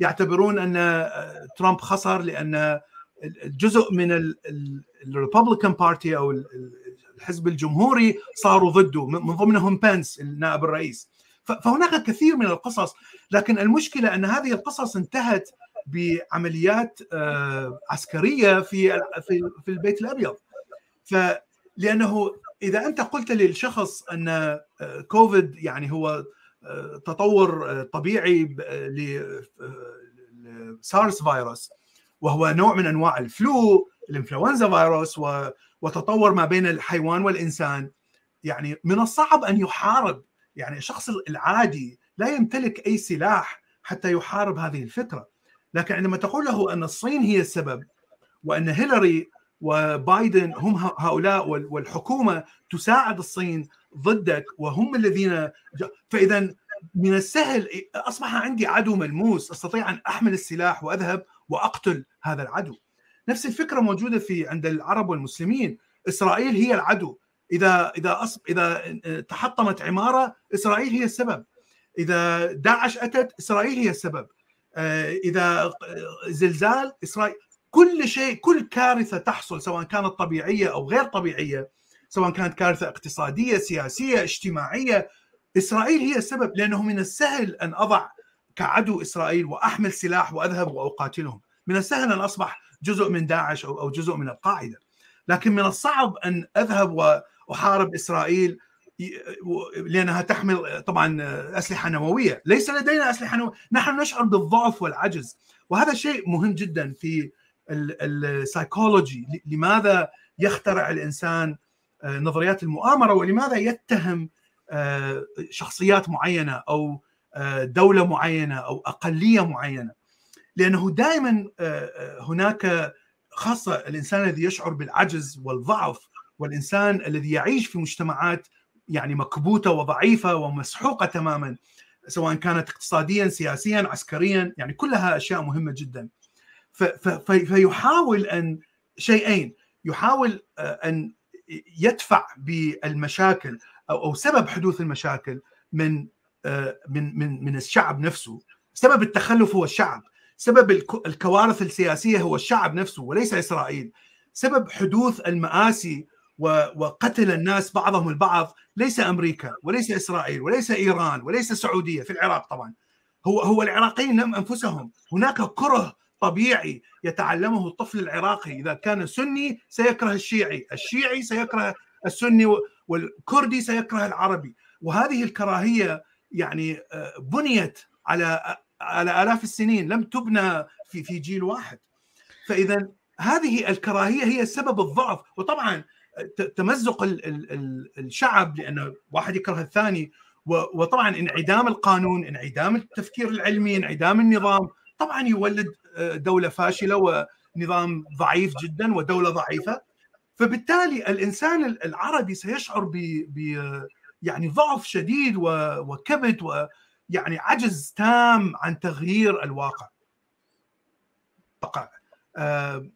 يعتبرون أن آه، ترامب خسر لأن جزء من ال Republican Party أو الحزب الجمهوري صاروا ضده من ضمنهم بنس النائب الرئيس. فهناك كثير من القصص لكن المشكلة أن هذه القصص انتهت بعمليات آه، عسكرية في في البيت الأبيض. فلانه إذا أنت قلت للشخص أن آه، كوفيد يعني هو تطور طبيعي لسارس فيروس وهو نوع من أنواع الفلو الإنفلونزا فيروس وتطور ما بين الحيوان والإنسان. يعني من الصعب أن يحارب يعني الشخص العادي لا يمتلك أي سلاح حتى يحارب هذه الفكرة. لكن عندما تقول له أن الصين هي السبب وأن هيلاري وبايدن هم هؤلاء والحكومة تساعد الصين ضدك وهم الذين فإذا من السهل أصبح عندي عدو ملموس أستطيع أن أحمل السلاح وأذهب وأقتل هذا العدو. نفس الفكرة موجودة في عند العرب والمسلمين. إسرائيل هي العدو. إذا إذا أصب إذا تحطمت عمارة إسرائيل هي السبب. إذا داعش أتت إسرائيل هي السبب. آه، إذا زلزال اسرائيل كل شيء كل كارثة تحصل سواء كانت طبيعية أو غير طبيعية سواء كانت كارثة اقتصادية سياسية اجتماعية. إسرائيل هي السبب لأنه من السهل أن أضع كعدو إسرائيل وأحمل سلاح وأذهب وأقاتلهم. من السهل أن أصبح جزء من داعش أو جزء من القاعدة. لكن من الصعب أن أذهب وأحارب إسرائيل لأنها تحمل طبعا أسلحة نووية، ليس لدينا أسلحة نووية، نحن نشعر بالضعف والعجز. وهذا شيء مهم جدا في السايكولوجي لماذا يخترع الإنسان نظريات المؤامرة ولماذا يتهم آه، شخصيات معينة أو آه، دولة معينة أو أقلية معينة؟ لأنه دائما هناك خاصة الإنسان الذي يشعر بالعجز والضعف والإنسان الذي يعيش في مجتمعات يعني مكبوتة وضعيفة ومسحوقة تماما سواء كانت اقتصاديا سياسيا عسكريا يعني كلها أشياء مهمة جدا. فيحاول أن شيئين يحاول آه، أن يدفع بالمشاكل أو أو سبب حدوث المشاكل من آه، من من من الشعب نفسه. سبب التخلف هو الشعب. سبب الكوارث السياسية هو الشعب نفسه وليس إسرائيل. سبب حدوث المآسي وقتل الناس بعضهم البعض ليس أمريكا وليس إسرائيل وليس إيران وليس السعودية في العراق طبعا. هو هو العراقيين أنفسهم. هناك كره طبيعي يتعلمه الطفل العراقي. إذا كان سني سيكره الشيعي، الشيعي سيكره السني والكردي سيكره العربي، وهذه الكراهية يعني آه، بنيت على على آلاف السنين لم تبنى في في جيل واحد. فإذا هذه الكراهية هي سبب الضعف. وطبعا تمزق الشعب لأنه واحد يكره الثاني. وطبعا انعدام القانون انعدام التفكير العلمي انعدام النظام طبعا يولد دولة فاشلة ونظام ضعيف جدا ودولة ضعيفة. فبالتالي الإنسان العربي سيشعر ب يعني ضعف شديد وكبت ويعني عجز تام عن تغيير الواقع. آه،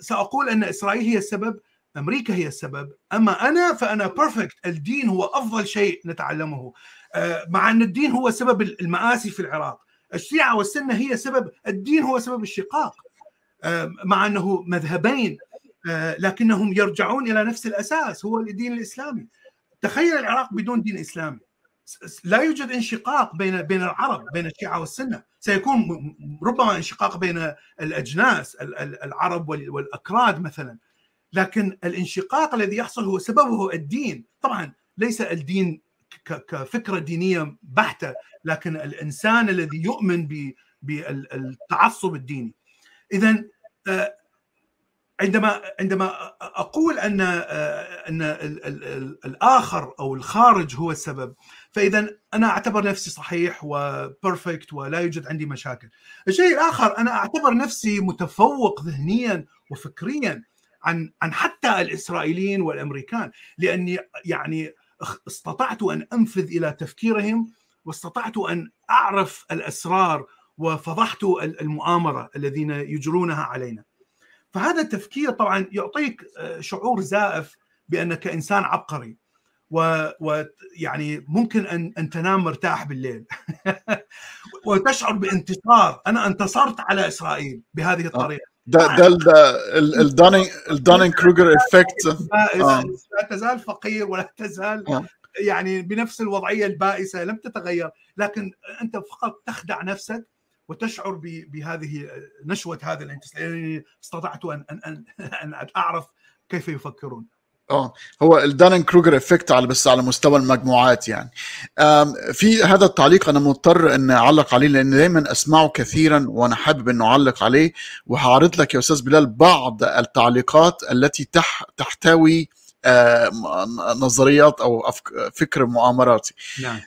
سأقول أن إسرائيل هي السبب أمريكا هي السبب. أما أنا فأنا بيرفكت الدين هو أفضل شيء نتعلمه. آه، مع أن الدين هو سبب المآسي في العراق. الشيعة والسنة هي سبب الدين هو سبب الشقاق. آه، مع أنه مذهبين آه، لكنهم يرجعون إلى نفس الأساس هو الدين الإسلامي. تخيل العراق بدون دين إسلامي. لا يوجد انشقاق بين بين العرب بين الشيعة والسنة. سيكون ربما انشقاق بين الاجناس العرب والأكراد مثلا. لكن الانشقاق الذي يحصل هو سببه الدين. طبعا ليس الدين كفكرة دينية بحتة لكن الإنسان الذي يؤمن بالتعصب الديني اذا آه، عندما عندما أقول أن أن الآخر أو الخارج هو السبب فاذا أنا أعتبر نفسي صحيح وبرفكت ولا يوجد عندي مشاكل. الشيء الآخر أنا أعتبر نفسي متفوق ذهنيا وفكريا عن عن حتى الإسرائيليين والأمريكان لأني يعني استطعت أن أنفذ إلى تفكيرهم واستطعت أن أعرف الأسرار وفضحت المؤامرة الذين يجرونها علينا. فهذا التفكير طبعا يعطيك شعور زائف بأنك إنسان عبقري ويعني ممكن أن أن تنام مرتاح بالليل. وتشعر بانتصار أنا انتصرت على إسرائيل بهذه الطريقة. ده ده ال Dunning ال Dunning Kruger effect لا تزال فقير ولا تزال يعني بنفس الوضعية البائسة لم تتغير. لكن أنت فقط تخدع نفسك وتشعر بهذه نشوة هذا الانتصار يعني استطعت ان ان أن أعرف كيف يفكرون. آه. هو ال Dunning Kruger effect على بس على مستوى المجموعات يعني. في هذا التعليق أنا مضطر ان أعلق عليه لأن دايما أسمعه كثيرا وأنا حابب انه أعلق عليه. وهعرض لك يا أستاذ بلال بعض التعليقات التي تح تحتوي نظريات أو فكر مؤامراتي. نعم.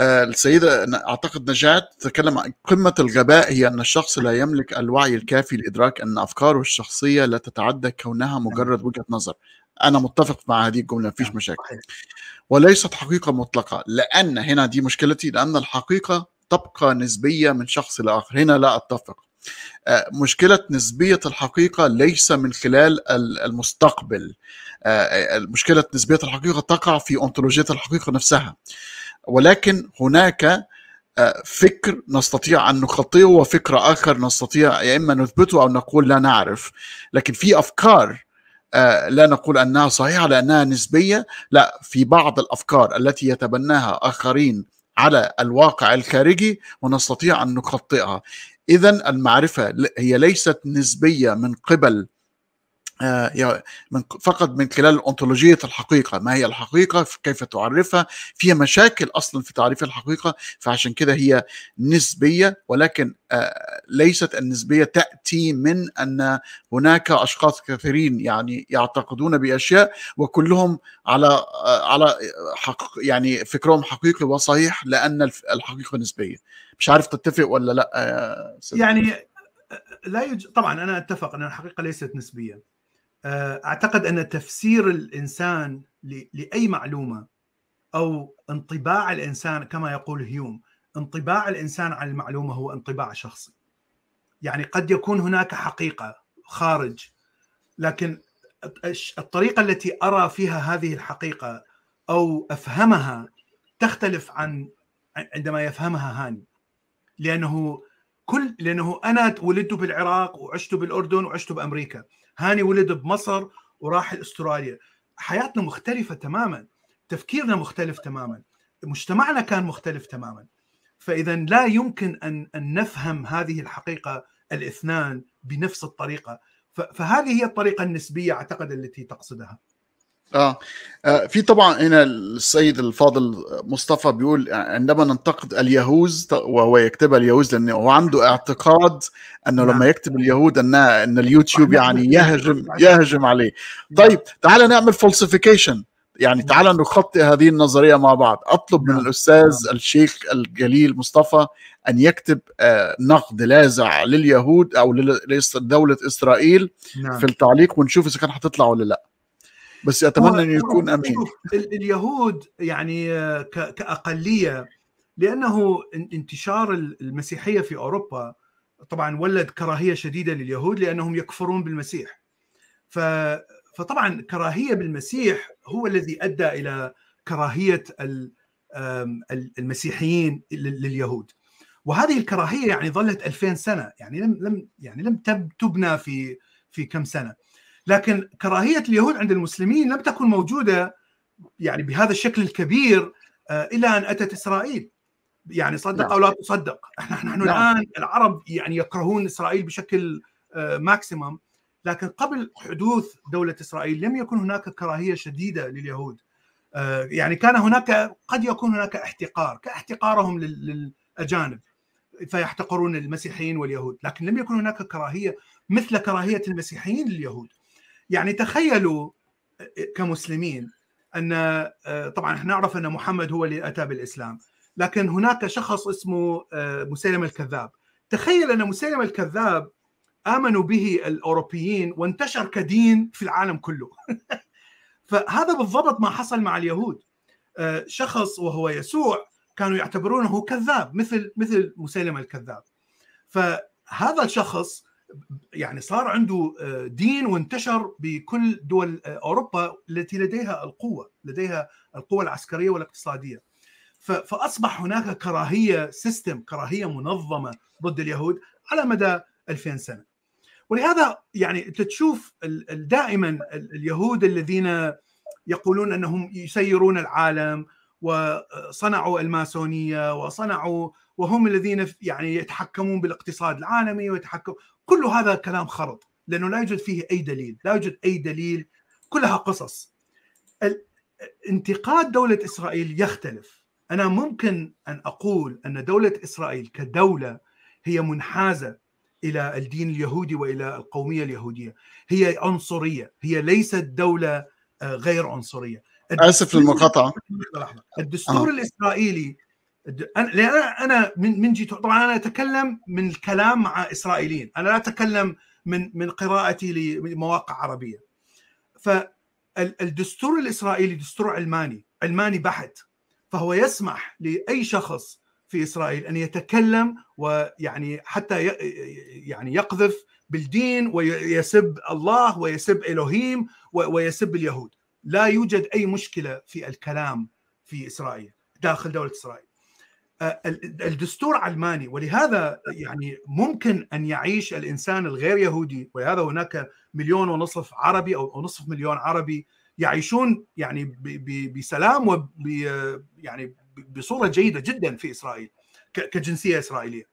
السيدة أعتقد نجاة تتكلم عن قمة الغباء هي أن الشخص لا يملك الوعي الكافي لإدراك أن أفكاره الشخصية لا تتعدى كونها مجرد وجهة نظر. أنا متفق مع هذه الجملة مفيش مشاكل. وليست حقيقة مطلقة لأن هنا دي مشكلتي لأن الحقيقة تبقى نسبية من شخص لآخر. هنا لا أتفق. مشكلة نسبية الحقيقة ليس من خلال المستقبل. مشكلة نسبية الحقيقة تقع في أنطولوجية الحقيقة نفسها. ولكن هناك فكر نستطيع أن نخطئه وفكر آخر نستطيع يا إما نثبته أو نقول لا نعرف. لكن في أفكار لا نقول أنها صحيحة لأنها نسبية لا في بعض الأفكار التي يتبناها آخرين على الواقع الخارجي ونستطيع أن نخطئها. اذا المعرفة هي ليست نسبية من قبل من فقط من خلال أنطولوجية الحقيقة. ما هي الحقيقة؟ كيف تعرفها؟ فيها مشاكل أصلا في تعريف الحقيقة فعشان كده هي نسبية ولكن ليست النسبية تأتي من أن هناك أشخاص كثيرين يعني يعتقدون بأشياء وكلهم على على حق يعني فكرهم حقيقي وصحيح لأن الحقيقة نسبية. مش عارف تتفق ولا لأ يعني لا يوجد طبعا أنا أتفق أن الحقيقة ليست نسبية. أعتقد أن تفسير الإنسان لأي معلومة أو انطباع الإنسان كما يقول هيوم انطباع الإنسان على المعلومة هو انطباع شخصي. يعني قد يكون هناك حقيقة خارج لكن الطريقة التي أرى فيها هذه الحقيقة أو أفهمها تختلف عن عندما يفهمها هاني. لأنه كل لأنه أنا ولدت بالعراق وعشت بالأردن وعشت بأمريكا. هاني ولد بمصر وراح لاستراليا حياتنا مختلفة تماما تفكيرنا مختلف تماما مجتمعنا كان مختلف تماما. فإذا لا يمكن أن, أن نفهم هذه الحقيقة الاثنان بنفس الطريقة. فهذه هي الطريقة النسبية أعتقد التي تقصدها. آه. آه في طبعا هنا السيد الفاضل مصطفى بيقول عندما ننتقد اليهوذ وهو يكتبها اليهوذ لأنه هو عنده اعتقاد أنه نعم. لما يكتب اليهود ان أن اليوتيوب يعني يهجم يهجم عليه. طيب تعال نعمل فولسيفيكيشن يعني تعال نخطئ هذه النظرية مع بعض. أطلب من الأستاذ الشيخ الجليل مصطفى أن يكتب نقد لاذع لليهود أو لدولة إسرائيل نعم. في التعليق ونشوف إذا كان هتطلع ولا لأ. بس أتمنى انه يكون أمين. اليهود يعني كأقلية لأنه انتشار المسيحية في أوروبا طبعا ولد كراهية شديدة لليهود لأنهم يكفرون بالمسيح. ف فطبعا كراهية بالمسيح هو الذي أدى إلى كراهية المسيحيين لليهود. وهذه الكراهية يعني ظلت 2000 سنة يعني لم لم يعني لم تبنى في في كم سنة. لكن كراهية اليهود عند المسلمين لم تكن موجودة يعني بهذا الشكل الكبير إلى أن أتت إسرائيل. يعني صدق نعم. أو لا تصدق. نحن نعم. الآن العرب يعني يكرهون إسرائيل بشكل ماكسيمم. لكن قبل حدوث دولة إسرائيل لم يكن هناك كراهية شديدة لليهود. يعني كان هناك قد يكون هناك احتقار. كاحتقارهم للأجانب. فيحتقرون المسيحيين واليهود. لكن لم يكن هناك كراهية مثل كراهية المسيحيين لليهود. يعني تخيلوا كمسلمين أن طبعا إحنا نعرف أن محمد هو اللي أتى بالإسلام لكن هناك شخص اسمه مسيلمه الكذاب. تخيل أن مسيلمه الكذاب آمنوا به الأوروبيين وانتشر كدين في العالم كله. فهذا بالضبط ما حصل مع اليهود. شخص وهو يسوع كانوا يعتبرونه كذاب مثل مثل مسيلمه الكذاب. فهذا الشخص يعني صار عنده دين وانتشر بكل دول أوروبا التي لديها القوة لديها القوة العسكرية والاقتصادية. فأصبح هناك كراهية سيستم كراهية منظمة ضد اليهود على مدى 2000 سنة. ولهذا يعني تشوف دائما اليهود الذين يقولون أنهم يسيرون العالم وصنعوا الماسونية وصنعوا وهم الذين يعني يتحكمون بالاقتصاد العالمي ويتحكم كل هذا كلام خرط لأنه لا يوجد فيه أي دليل، لا يوجد أي دليل كلها قصص. انتقاد دولة إسرائيل يختلف. أنا ممكن أن أقول أن دولة إسرائيل كدولة هي منحازة إلى الدين اليهودي وإلى القومية اليهودية، هي عنصرية، هي ليست دولة غير عنصرية. آسف للمقاطعة الدستور آه. الإسرائيلي لأن أنا من من جيت طبعا أنا أتكلم من الكلام مع إسرائيليين. أنا لا أتكلم من من قراءتي لمواقع عربية. فالدستور الإسرائيلي دستور علماني علماني بحت فهو يسمح لأي شخص في إسرائيل أن يتكلم ويعني حتى يعني يقذف بالدين ويسب الله ويسب الوهيم ويسب اليهود. لا يوجد أي مشكلة في الكلام في إسرائيل داخل دولة إسرائيل. الدستور علماني ولهذا يعني ممكن أن يعيش الإنسان الغير يهودي ولهذا هناك مليون ونصف عربي أو نصف مليون عربي يعيشون يعني بسلام يعني بصورة جيدة جدا في إسرائيل كجنسية إسرائيلية.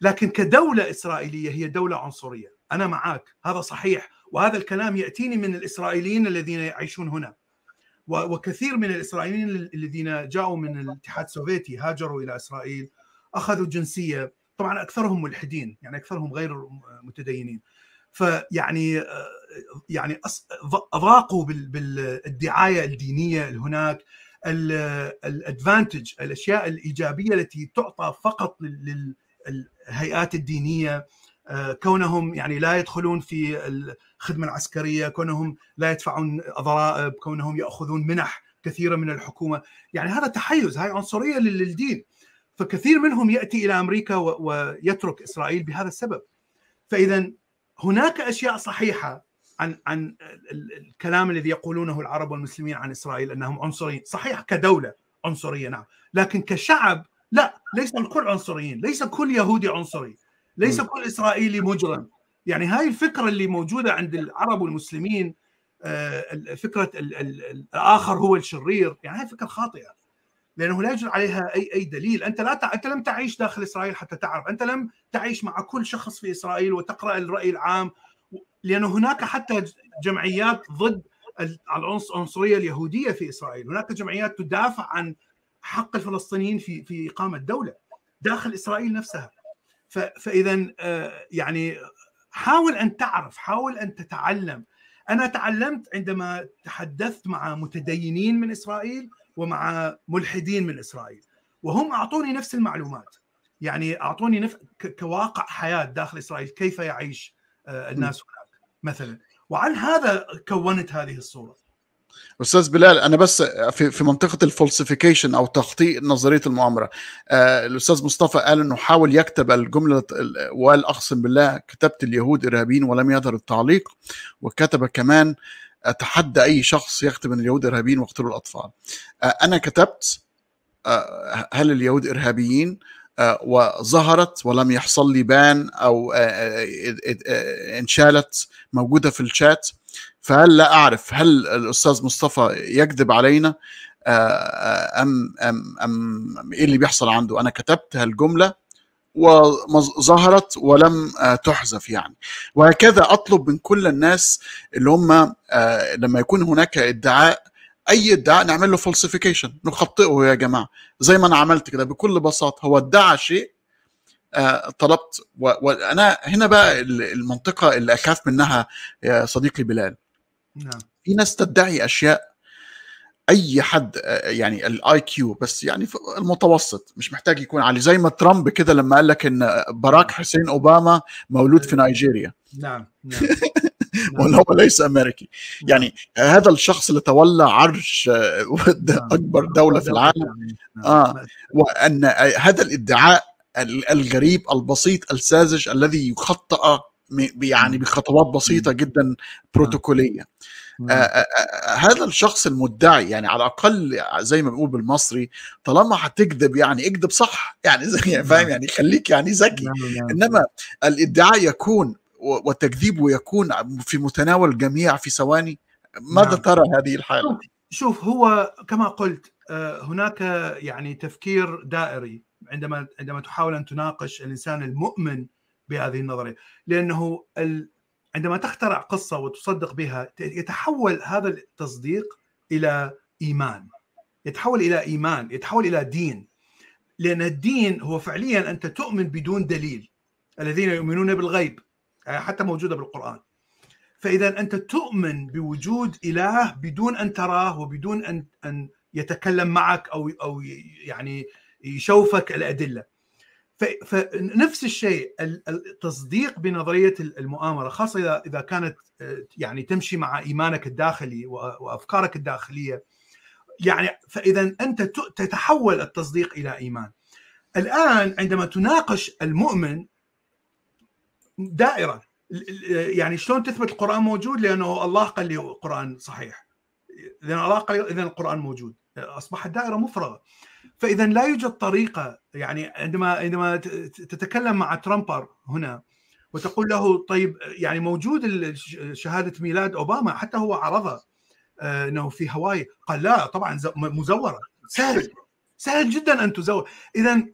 لكن كدولة إسرائيلية هي دولة عنصرية. أنا معك هذا صحيح وهذا الكلام يأتيني من الإسرائيليين الذين يعيشون هنا. وكثير من الإسرائيليين الذين جاءوا من الاتحاد السوفيتي هاجروا إلى إسرائيل أخذوا جنسيه طبعا أكثرهم ملحدين يعني أكثرهم غير متدينين. فيعني يعني أضاقوا بالدعايه الدينية هناك الأدفانتج الأشياء الإيجابية التي تعطى فقط للهيئات الدينية. كونهم يعني لا يدخلون في الخدمة العسكرية، كونهم لا يدفعون ضرائب، كونهم يأخذون منح كثيرة من الحكومة، يعني هذا تحيز، هاي عنصرية للدين. فكثير منهم يأتي إلى أمريكا ويترك إسرائيل بهذا السبب. فإذا هناك أشياء صحيحة عن عن الكلام الذي يقولونه العرب والمسلمين عن إسرائيل أنهم عنصريين، صحيح كدولة عنصرية نعم، لكن كشعب لا ليس الكل عنصريين، ليس كل يهودي عنصري. ليس كل إسرائيلي مجرم. يعني هاي الفكرة اللي موجودة عند العرب والمسلمين فكرة الآخر هو الشرير. يعني هاي فكرة خاطئة لأنه لا يوجد عليها اي أي دليل. أنت لا تع... أنت لم تعيش داخل إسرائيل حتى تعرف. أنت لم تعيش مع كل شخص في إسرائيل وتقرأ الرأي العام. لأنه هناك حتى جمعيات ضد العنصرية اليهودية في إسرائيل. هناك جمعيات تدافع عن حق الفلسطينيين في في إقامة دوله داخل إسرائيل نفسها. فاذا يعني حاول أن تعرف حاول أن تتعلم. أنا تعلمت عندما تحدثت مع متدينين من إسرائيل ومع ملحدين من إسرائيل وهم أعطوني نفس المعلومات. يعني أعطوني نف... كواقع حياة داخل إسرائيل كيف يعيش الناس هناك مثلا. وعن هذا كونت هذه الصورة. أستاذ بلال أنا بس في في منطقة ال falsification أو تخطيء نظرية المؤامرة آه الأستاذ مصطفى قال إنه حاول يكتب الجملة وقال أقسم بالله كتبت اليهود إرهابيين ولم يظهر التعليق وكتب كمان أتحدى أي شخص يكتب إن اليهود إرهابيين واقتلوا الأطفال. آه أنا كتبت آه هل اليهود إرهابيين وظهرت ولم يحصل لي ban أو إنشالت موجودة في الشات؟ فهل لا أعرف هل الأستاذ مصطفى يكذب علينا؟ ام ام ام إيه اللي بيحصل عنده؟ أنا كتبت هالجملة وظهرت ولم تحذف يعني. وهكذا أطلب من كل الناس اللي هم لما يكون هناك ادعاء أي ادعاء نعمل له falsification نخطئه يا جماعة. زي ما أنا عملت كده بكل بساطة. هو ادعى شيء آه، طلبت وأنا هنا بقى ال- المنطقة اللي أخاف منها يا صديقي بلال. نعم. في ناس تدعي أشياء أي حد آه، يعني ال IQ بس يعني المتوسط مش محتاج يكون عالي. زي ما ترامب كده لما قال لك إن باراك حسين أوباما مولود في نيجيريا. نعم نعم. ولا هو ليس أمريكي. يعني هذا الشخص اللي تولى عرش آه، نعم. أكبر دولة في العالم. نعم. آه. وأن هذا الادعاء ال- الغريب البسيط الساذج الذي يخطأ م- يعني بخطوات بسيطة جدا بروتوكولية آه، نعم. آه، آه، هذا الشخص المدعي يعني على الأقل زي ما بنقول بالمصري طالما هتكذب يعني اكذب صح يعني زي يعني فاهم يعني خليك يعني ذكي نعم. نعم. إنما الإدعاء يكون و- وتكذيبه يكون في متناول الجميع في ثواني ماذا نعم. ترى هذه الحالة؟ شوف هو كما قلت هناك يعني تفكير دائري عندما عندما تحاول أن تناقش الإنسان المؤمن بهذه النظرية. لأنه. عندما تخترع قصة وتصدق بها يتحول هذا التصديق إلى إيمان. يتحول إلى إيمان يتحول إلى دين. لأن الدين هو فعليا أنت تؤمن بدون دليل. الذين يؤمنون بالغيب آه، حتى موجودة بالقرآن. فاذا أنت تؤمن بوجود إله بدون أن تراه وبدون أن أن يتكلم معك أو أو يعني يشوفك الأدلة. فنفس الشيء ال- التصديق بنظرية المؤامرة خاصة إذا إذا كانت آه، يعني تمشي مع إيمانك الداخلي وأفكارك الداخلية يعني فإذا أنت تتحول التصديق إلى إيمان. الآن عندما تناقش المؤمن دائرة يعني شلون تثبت القرآن موجود؟ لأنه الله قال لي القرآن صحيح. اذا الله قال اذا القرآن موجود. أصبحت دائرة مفرغة. فإذا لا يوجد طريقة يعني عندما عندما تتكلم مع ترامبر هنا وتقول له طيب يعني موجود شهادة ميلاد أوباما حتى هو عرضها آه، إنه في هواي قال لا طبعا مزورة. سهل سهل جدا أن تزور. إذا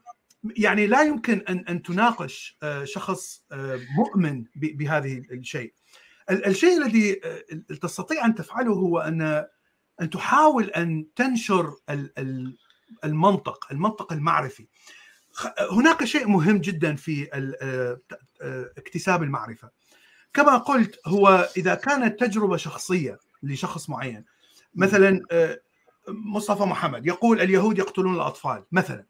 يعني لا يمكن أن أن تناقش آه، شخص آه، مؤمن بهذه الشيء. ال- الشيء الذي تستطيع أن تفعله هو أن أن تحاول أن تنشر المنطق المنطق المعرفي. هناك شيء مهم جدا في ال- آه، آه، اكتساب المعرفة. كما قلت هو إذا كانت تجربة شخصية لشخص معين مثلا آه، مصطفى محمد يقول اليهود يقتلون الأطفال مثلا.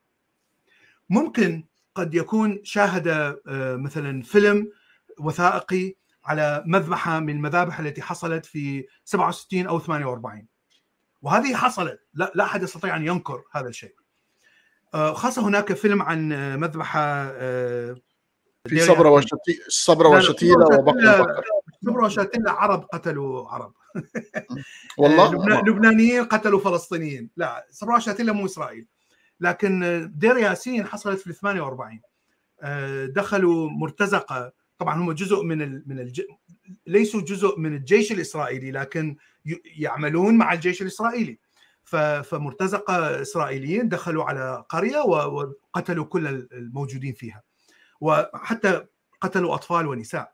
ممكن قد يكون شاهد مثلا فيلم وثائقي على مذبحة من المذابح التي حصلت في 67 أو 48 وهذه حصلت. لا لا أحد يستطيع أن ينكر هذا الشيء. آه، خاصة هناك فيلم عن مذبحه آه، في دير صبر ياسين. وشتي صبر لا، لا، وشتيلة صبر وبقر وشتيلة- البقر صبر وشاتيلا عرب قتلوا عرب. والله؟ آه، لبنا- لبنانيين قتلوا فلسطينيين. لا صبرا شاتيلا مو إسرائيل. لكن دير ياسين حصلت في 48 آه، دخلوا مرتزقة. طبعا هم جزء من ال من الج... ليسوا جزء من الجيش الإسرائيلي لكن يعملون مع الجيش الإسرائيلي. فمرتزقة إسرائيليين دخلوا على قرية. وقتلوا كل الموجودين فيها وحتى قتلوا أطفال ونساء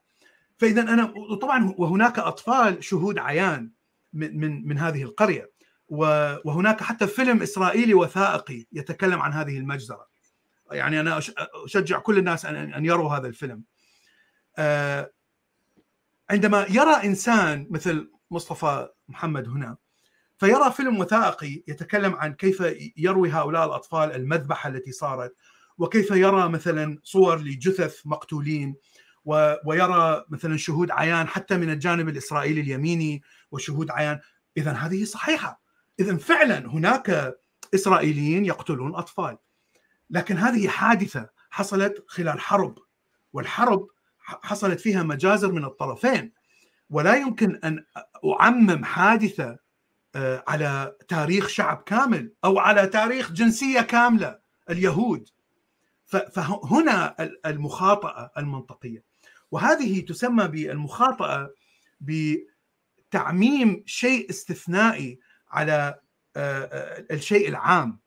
فإذا أنا وطبعا وهناك أطفال شهود عيان من من من هذه القرية وهناك حتى فيلم إسرائيلي وثائقي يتكلم عن هذه المجزرة يعني أنا أشجع كل الناس أن يروا هذا الفيلم آه، عندما يرى إنسان مثل مصطفى محمد هنا فيرى فيلم وثائقي يتكلم عن كيف يروي هؤلاء الأطفال المذبحة التي صارت وكيف يرى مثلا صور لجثث مقتولين ويرى مثلا شهود عيان حتى من الجانب الإسرائيلي اليميني وشهود عيان. اذا هذه صحيحة. اذا فعلا هناك إسرائيليين يقتلون أطفال. لكن هذه حادثة حصلت خلال حرب والحرب حصلت فيها مجازر من الطرفين. ولا يمكن أن أعمم حادثة آه، على تاريخ شعب كامل أو على تاريخ جنسية كاملة اليهود. فهنا ال- المخاطئه المنطقية. وهذه تسمى بالمخاطئه بتعميم شيء استثنائي على آه، آه، الشيء العام.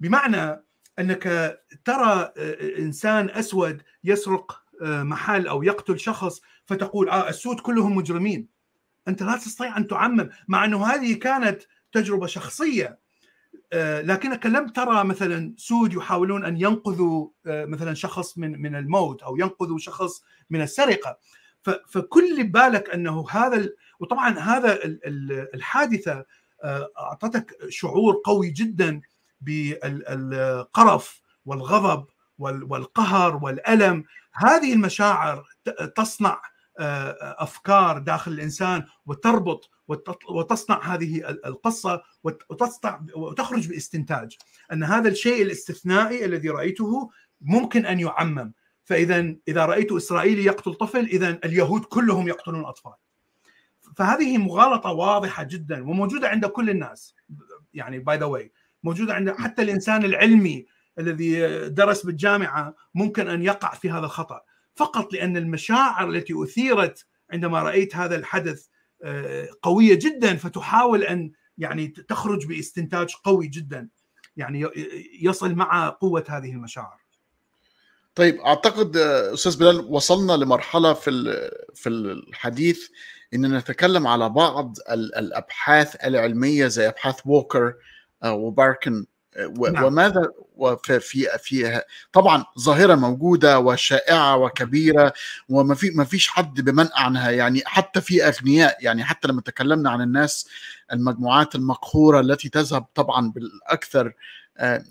بمعنى أنك ترى إنسان أسود يسرق محل أو يقتل شخص فتقول آه السود كلهم مجرمين. أنت لا تستطيع أن تعمم مع أنه هذه كانت تجربة شخصية. لكنك لم ترى مثلا سود يحاولون أن ينقذوا مثلا شخص من من الموت أو ينقذوا شخص من السرقة. فكل بالك أنه هذا وطبعا هذا الحادثة أعطتك شعور قوي جدا بالقرف والغضب والقهر والألم هذه المشاعر تصنع أفكار داخل الإنسان وتربط وتصنع هذه القصة وتصنع وتخرج باستنتاج. أن هذا الشيء الاستثنائي الذي رأيته ممكن أن يعمم. فإذا إذا رأيت إسرائيلي يقتل طفل إذا اليهود كلهم يقتلون أطفال. فهذه مغالطة واضحة جدا وموجودة عند كل الناس. يعني by the way موجودة عند حتى الإنسان العلمي الذي درس بالجامعة ممكن أن يقع في هذا الخطأ. فقط لأن المشاعر التي أثيرت عندما رأيت هذا الحدث قوية جدا فتحاول أن يعني تخرج باستنتاج قوي جدا. يعني يصل مع قوة هذه المشاعر. طيب أعتقد أستاذ بلال وصلنا لمرحلة في في الحديث ان نتكلم على بعض الأبحاث العلمية زي أبحاث ووكر وباركن. نعم. وماذا وفي في طبعا ظاهرة موجودة وشائعة وكبيرة وما في ما فيش حد بمنع عنها. يعني حتى في أغنياء يعني حتى لما تكلمنا عن الناس المجموعات المقهورة التي تذهب طبعا بالأكثر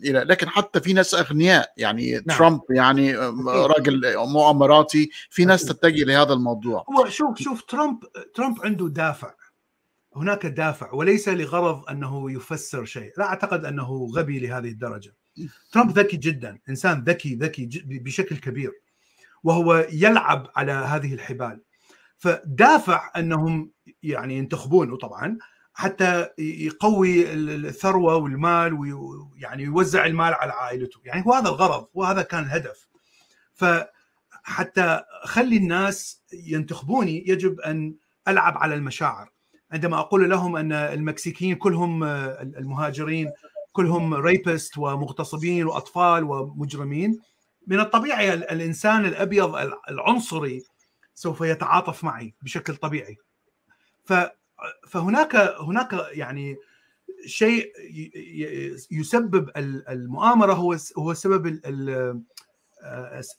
إلى لكن حتى في ناس أغنياء يعني نعم. ترامب يعني راجل مؤامراتي في ناس تتجه لهذا الموضوع. هو شوف شوف ترامب ترامب عنده دافع. هناك دافع وليس لغرض أنه يفسر شيء، لا أعتقد أنه غبي لهذه الدرجة. ترامب ذكي جدا، إنسان ذكي ذكي بشكل كبير. وهو يلعب على هذه الحبال. فدافع أنهم يعني ينتخبونه طبعا حتى يقوي الثروة والمال ويعني يوزع المال على عائلته، يعني هو هذا الغرض وهذا كان الهدف. فحتى خلي الناس ينتخبوني يجب أن ألعب على المشاعر. عندما أقول لهم أن المكسيكيين كلهم المهاجرين كلهم ريبست ومغتصبين وأطفال ومجرمين من الطبيعي الإنسان الأبيض العنصري سوف يتعاطف معي بشكل طبيعي. فهناك هناك يعني شيء يسبب المؤامرة هو هو السبب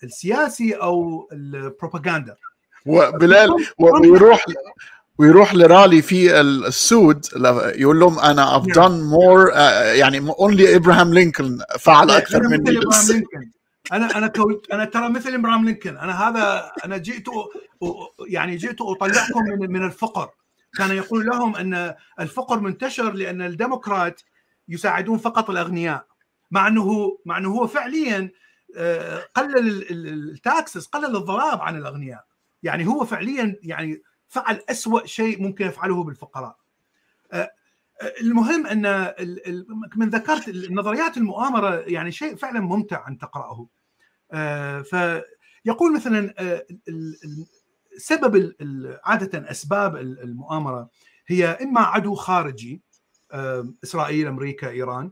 السياسي أو البروباغندا وبلال ويروح ويروح لرالي في السود يقول لهم أنا I've done more uh, يعني only ابراهام لينكولن فعل أكثر مني لينكولن. أنا أنا quote أنا ترى مثل ابراهام لينكولن. أنا هذا أنا جئت يعني جئت أطلعكم من من الفقر. كان يقول لهم أن الفقر منتشر لأن الديمقراط يساعدون فقط الأغنياء. مع انه مع أنه هو فعليا قلل التاكسس قلل الضرائب عن الأغنياء. يعني هو فعليا يعني فعل أسوأ شيء ممكن يفعله بالفقراء. المهم أن من ذكرت نظريات المؤامرة يعني شيء فعلا ممتع أن تقرأه. فيقول مثلا سبب عادة أسباب المؤامرة هي إما عدو خارجي إسرائيل أمريكا إيران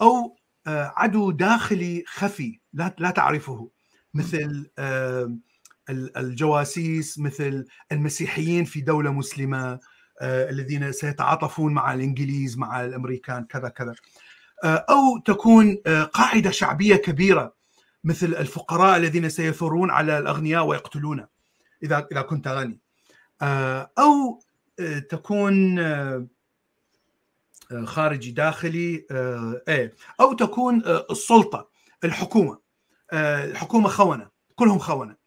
أو عدو داخلي خفي لا تعرفه مثل الجواسيس مثل المسيحيين في دولة مسلمة الذين سيتعاطفون مع الإنجليز مع الأمريكان كذا كذا. أو تكون قاعدة شعبية كبيرة مثل الفقراء الذين سيثورون على الأغنياء ويقتلون إذا إذا كنت غني. أو تكون خارجي داخلي إيه، أو تكون السلطة الحكومة الحكومة خونة كلهم خونة.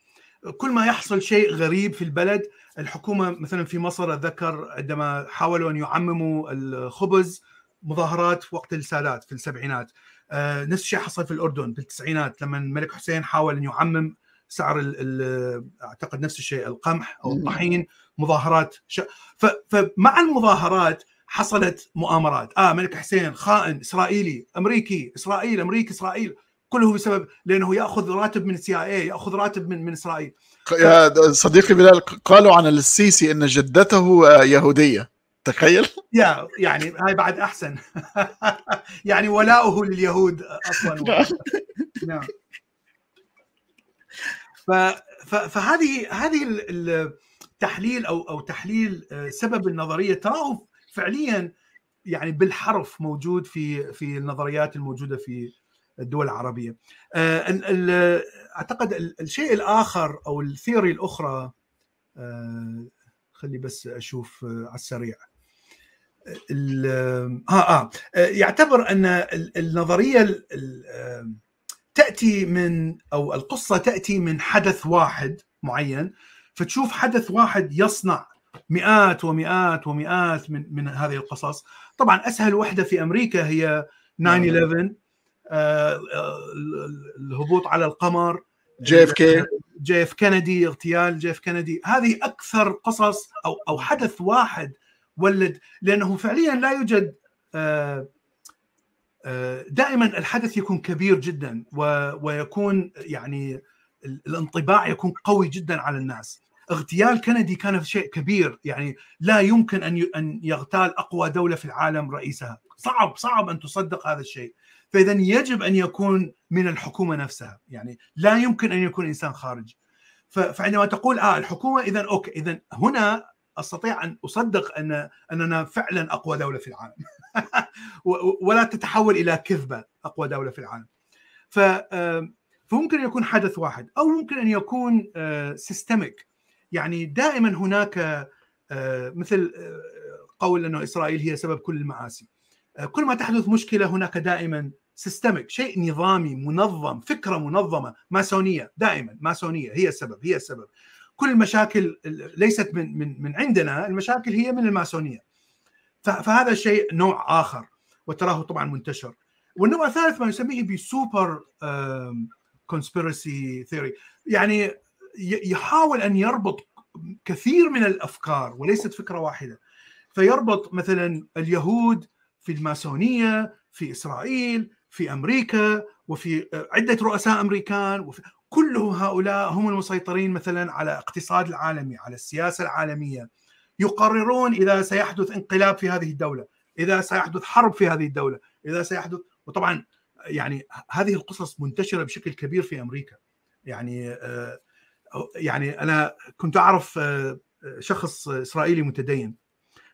كل ما يحصل شيء غريب في البلد الحكومة مثلا في مصر أتذكر عندما حاولوا أن يعمموا الخبز مظاهرات وقت السادات في السبعينات. آه نفس الشيء حصل في الأردن في التسعينات لما الملك حسين حاول أن يعمم سعر ال ال أعتقد نفس الشيء القمح أو الطحين مظاهرات ش... ف... فمع المظاهرات حصلت مؤامرات. آه ملك حسين خائن إسرائيلي أمريكي إسرائيل أمريكي إسرائيل. كله بسبب لأنه يأخذ راتب من السي اي يأخذ راتب من من إسرائيل. يا صديقي بلال قالوا عن السيسي إن جدته يهودية. تخيل. يا يعني هاي بعد أحسن. يعني ولاؤه لليهود أصلا. نعم. فهذه هذه التحليل أو أو تحليل سبب النظرية. تراه فعليا يعني بالحرف موجود في في النظريات الموجودة في الدول العربية. آه، أعتقد ال- الشيء الآخر أو الثيوري الأخرى آه، خلي بس أشوف آه، على السريع. ال- آه آه، يعتبر أن ال- النظرية ال- ال- آه، تأتي من أو القصة تأتي من حدث واحد معين فتشوف حدث واحد يصنع مئات ومئات ومئات من من هذه القصص طبعا أسهل وحدة في أمريكا هي 9 11 آه، آه، الهبوط على القمر JFK جي اف كندي اغتيال JF كندي هذه أكثر قصص أو أو حدث واحد ولد لأنه فعليا لا يوجد آه، آه، دائما الحدث يكون كبير جدا و- ويكون يعني ال- الانطباع يكون قوي جدا على الناس. اغتيال كندي كان شيء كبير يعني لا يمكن أن أن يغتال أقوى دولة في العالم رئيسها. صعب صعب أن تصدق هذا الشيء. فإذا يجب أن يكون من الحكومة نفسها. يعني لا يمكن أن يكون إنسان خارجي فعندما تقول آه الحكومة اذا okay اذا هنا أستطيع أن أصدق ان أننا فعلا أقوى دولة في العالم. ولا تتحول إلى كذبة أقوى دولة في العالم. ف فممكن ان يكون حدث واحد أو ممكن أن يكون systemic يعني دائما هناك آه، مثل آه، قول أنه إسرائيل هي سبب كل المعاصي. آه، كل ما تحدث مشكلة هناك دائما systemic شيء نظامي منظم فكرة منظمة ماسونية دائما ماسونية هي السبب هي السبب. كل المشاكل ليست من من من عندنا المشاكل هي من الماسونية. فهذا شيء نوع آخر وتراه طبعا منتشر. والنوع الثالث ما يسميه ب super conspiracy theory يعني يحاول أن يربط كثير من الأفكار وليست فكرة واحدة. فيربط مثلا اليهود في الماسونية في إسرائيل في أمريكا وفي عدة رؤساء أمريكان وفي كل هؤلاء هم المسيطرين مثلا على الاقتصاد العالمي على السياسة العالمية. يقررون إذا سيحدث انقلاب في هذه الدولة إذا سيحدث حرب في هذه الدولة إذا سيحدث وطبعا يعني هذه القصص منتشرة بشكل كبير في أمريكا. يعني آه، يعني أنا كنت أعرف آه، شخص إسرائيلي متدين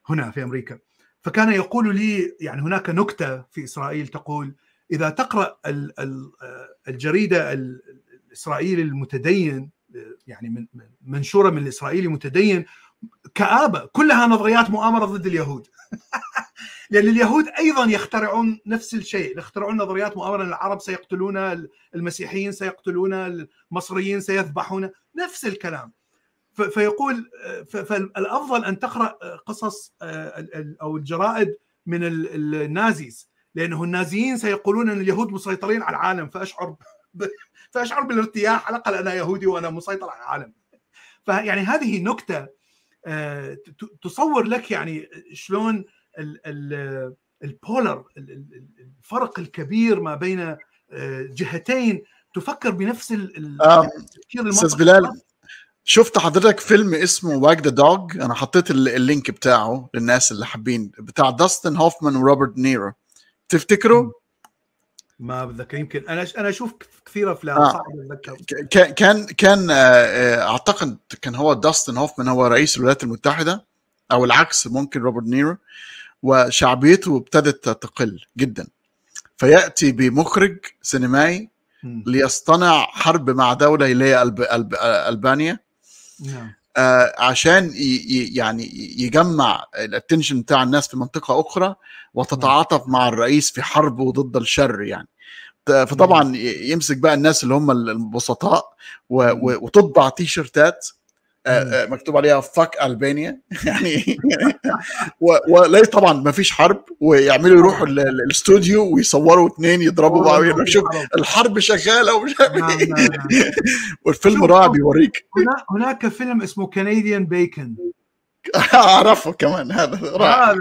هنا في أمريكا. فكان يقول لي يعني هناك نكتة في إسرائيل تقول إذا تقرأ ال- ال- الجريدة ال- الإسرائيلي المتدين يعني من من- منشورة من الإسرائيلي المتدين كآبة كلها نظريات مؤامرة ضد اليهود. لأن اليهود أيضا يخترعون نفس الشيء يخترعون نظريات مؤامرة. أن العرب سيقتلون المسيحيين سيقتلون المصريين سيذبحون نفس الكلام. فيقول ف- فالأفضل أن تقرأ قصص آه، أو الجرائد من ال- النازيز. لأنه النازيين سيقولون أن اليهود مسيطرين على العالم فأشعر ب- فأشعر بالارتياح على الأقل أنا يهودي وأنا مسيطر على العالم. فيعني هذه نكتة آه، تصور لك يعني شلون ال- ال- البولر ال- ال- الفرق الكبير ما بين آه، جهتين تفكر بنفس ال- ال- آه، التفكير أستاذ بلال شفت حضرتك فيلم اسمه واج ذا دوج أنا حطيت ال- ال link بتاعه للناس اللي حابين بتاع داستن هوفمان وروبرت دي نيرو تفتكروا؟ ما بتذكر. يمكن أنا أنا أشوف كثير أفلام آه. صعب اتذكر كان كان آه، آه، أعتقد كان هو داستن هوفمان هو رئيس الولايات المتحدة أو العكس ممكن روبرت نيرو وشعبيته ابتدت تقل جدا. فيأتي بمخرج سينمائي. ليصطنع حرب مع دولة اللي هي ألب... ألب... ألبانيا. نعم. آه، عشان ي... ي- يعني يجمع ال attention بتاع الناس في منطقة أخرى وتتعاطف مع الرئيس في حربه ضد الشر يعني فطبعا يمسك بقى الناس اللي هم البسطاء. وتطبع تي شيرتات آه، آه، مكتوب عليها fuck Albania يعني و- وليه طبعا ما فيش حرب ويعملوا يروحوا ال- الاستوديو ويصوروا اثنين يضربوا بعض شوف الحرب شغالة ومش عارف نعم. والفيلم رائع. بيوريك هنا هناك فيلم اسمه كنديان بيكن أعرفه كمان هذا رائع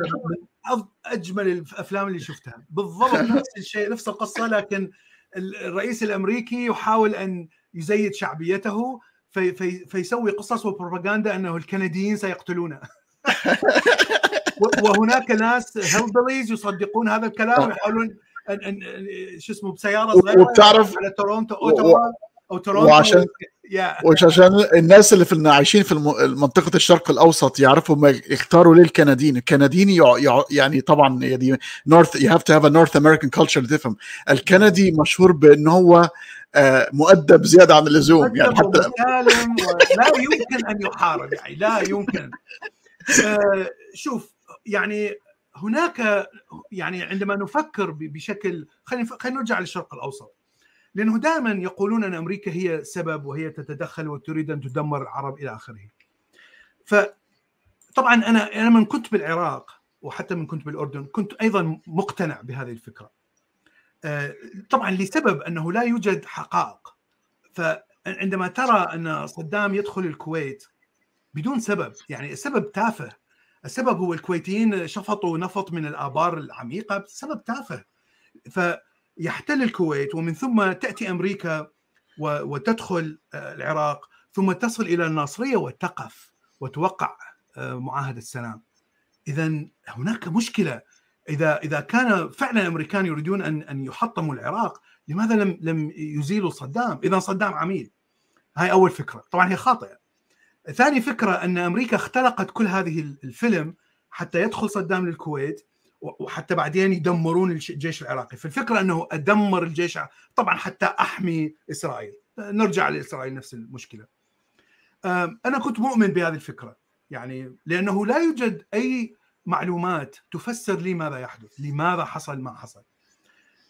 أجمل الأفلام اللي شفتها. بالضبط نفس الشيء نفس القصة لكن ال- الرئيس الأمريكي يحاول أن يزيد شعبيته في في فيسوي قصص وبروباغندا أنه الكنديين سيقتلونه. و- وهناك ناس هيلبليز يصدقون هذا الكلام ويحاولون ان ان شو اسمه بسيارة صغيرة وبتعرف- على تورونتو اوتوا أو تورونتو وعشان يا. وعشان الناس اللي في الم- المنطقة الشرق الأوسط يعرفوا ما يختاروا ليه الكنديين. الكنديين يع... يع... يعني طبعا North you have to have a North American culture تفهم الكندي مشهور بان هو آه، مؤدب زيادة عن اللزوم يعني حتى ولا يمكن أن يحارب يعني لا يمكن آه، شوف يعني هناك يعني عندما نفكر بشكل خلينا خلينا نرجع للشرق الأوسط لأنه دائما يقولون أن أمريكا هي سبب وهي تتدخل وتريد أن تدمر العرب إلى آخره. فطبعا أنا أنا من كنت بالعراق وحتى من كنت بالأردن كنت أيضا مقتنع بهذه الفكرة. آه، طبعا لسبب أنه لا يوجد حقائق. فعندما ترى أن صدام يدخل الكويت بدون سبب يعني السبب تافه. السبب هو الكويتيين شفطوا نفط من الآبار العميقة سبب تافه. فيحتل الكويت ومن ثم تأتي أمريكا وتدخل آه، العراق ثم تصل إلى الناصرية وتقف وتوقع آه، معاهدة السلام. اذا هناك مشكلة. إذا إذا كان فعلا الأمريكان يريدون أن أن يحطموا العراق لماذا لم لم يزيلوا صدام؟ اذا صدام عميل هاي أول فكرة، طبعا هي خاطئة. ثاني فكرة أن أمريكا اختلقت كل هذه الفيلم حتى يدخل صدام للكويت وحتى بعدين يدمرون الجيش العراقي، فالفكرة أنه أدمر الجيش طبعا حتى أحمي إسرائيل، نرجع لإسرائيل نفس المشكلة. أنا كنت مؤمن بهذه الفكرة يعني لأنه لا يوجد أي معلومات تفسر لي ماذا يحدث، لماذا حصل ما حصل.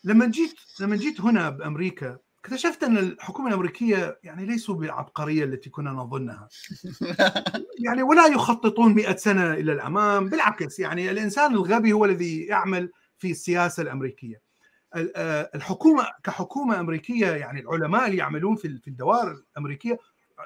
لما جيت لما جيت هنا بأمريكا اكتشفت أن الحكومة الأمريكية يعني ليسوا بالعبقرية التي كنا نظنها. يعني ولا يخططون 100 سنة إلى الأمام، بالعكس يعني الإنسان الغبي هو الذي يعمل في السياسة الأمريكية. ال- آه، الحكومة كحكومة أمريكية يعني العلماء اللي يعملون في في الدوائر الأمريكية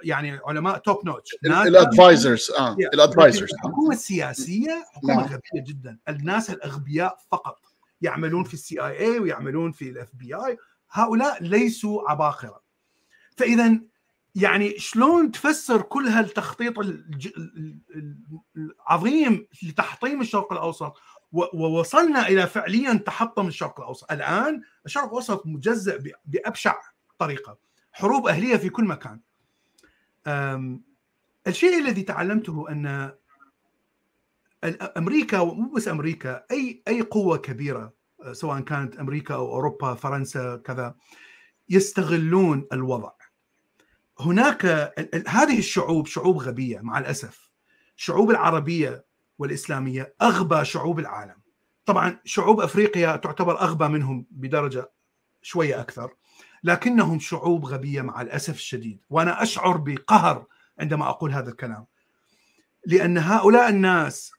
يعني علماء top notch ال advisors آه. ال advisors الحكومة السياسية حكومة نعم. غبية جدا. الناس الأغبياء فقط. يعملون في ال CIA ويعملون في ال FBI هؤلاء ليسوا عباقرة. فاذا يعني شلون تفسر كل هالتخطيط العظيم لتحطيم الشرق الأوسط؟ ووصلنا إلى فعليا تحطم الشرق الأوسط. الآن الشرق الأوسط مجزأ ب- بأبشع طريقة. حروب أهلية في كل مكان. الشيء الذي تعلمته أن أمريكا ومو بس أمريكا أي أي قوة كبيرة أه، سواء كانت أمريكا أو أوروبا فرنسا كذا يستغلون الوضع. هناك هذه الشعوب شعوب غبية مع الأسف. الشعوب العربية والإسلامية أغبى شعوب العالم. طبعا شعوب أفريقيا تعتبر أغبى منهم بدرجة شوية أكثر. لكنهم شعوب غبية مع الأسف الشديد. وأنا أشعر بقهر عندما أقول هذا الكلام. لأن هؤلاء الناس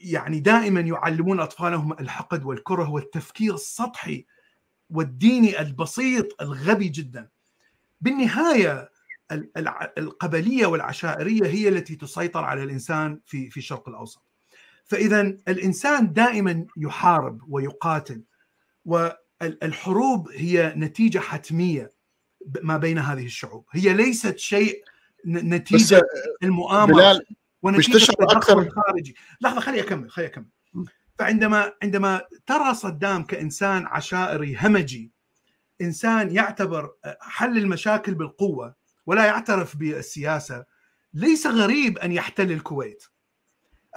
يعني دائما يعلمون أطفالهم الحقد والكره والتفكير السطحي والديني البسيط الغبي جدا. بالنهاية القبلية والعشائرية هي التي تسيطر على الإنسان في في الشرق الأوسط. فاذا الإنسان دائما يحارب ويقاتل. والحروب هي نتيجة حتمية ما بين هذه الشعوب. هي ليست شيء نتيجة المؤامرة بلال ونتيجة التدخل أكثر- الخارجي. لحظة خلي أكمل خلي أكمل. فعندما عندما ترى صدام كإنسان عشائري همجي إنسان يعتبر حل المشاكل بالقوة ولا يعترف بالسياسة ليس غريب أن يحتل الكويت.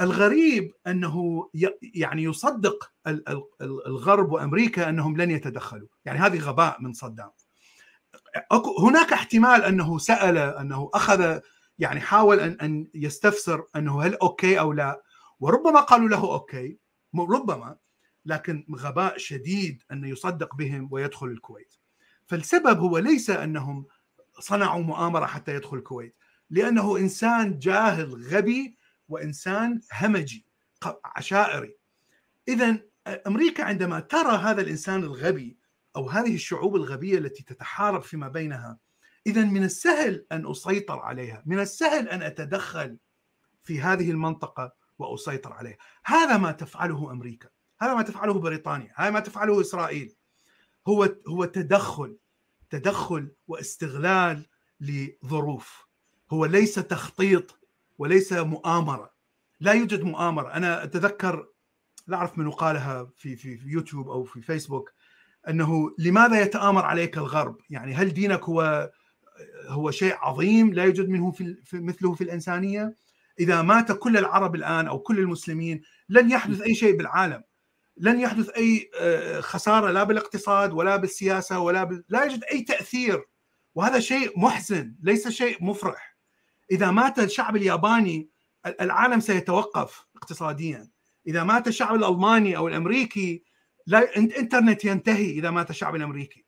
الغريب أنه يعني يصدق ال- ال- ال- الغرب وأمريكا أنهم لن يتدخلوا. يعني هذه غباء من صدام. هناك احتمال أنه سأل أنه أخذ يعني حاول ان أن يستفسر أنه هل okay أو لا. وربما قالوا له okay ربما لكن غباء شديد انه يصدق بهم ويدخل الكويت. فالسبب هو ليس أنهم صنعوا مؤامرة حتى يدخل الكويت لأنه إنسان جاهل غبي وإنسان همجي عشائري. اذا أمريكا عندما ترى هذا الإنسان الغبي أو هذه الشعوب الغبية التي تتحارب فيما بينها اذا من السهل أن أسيطر عليها من السهل أن أتدخل في هذه المنطقة وأسيطر عليها. هذا ما تفعله أمريكا هذا ما تفعله بريطانيا هذا ما تفعله إسرائيل. هو هو تدخل تدخل واستغلال لظروف. هو ليس تخطيط وليس مؤامرة. لا يوجد مؤامرة. أنا أتذكر لا أعرف من قالها في في في يوتيوب أو في فيسبوك أنه لماذا يتآمر عليك الغرب؟ يعني هل دينك هو هو شيء عظيم لا يوجد منه في مثله في الإنسانية؟ إذا مات كل العرب الآن أو كل المسلمين لن يحدث أي شيء بالعالم. لن يحدث أي خسارة لا بالاقتصاد ولا بالسياسة ولا بال... لا يوجد أي تأثير. وهذا شيء محزن ليس شيء مفرح. إذا مات الشعب الياباني العالم سيتوقف اقتصاديا. إذا مات الشعب الألماني أو الأمريكي لا إنترنت ينتهي إذا مات الشعب الأمريكي.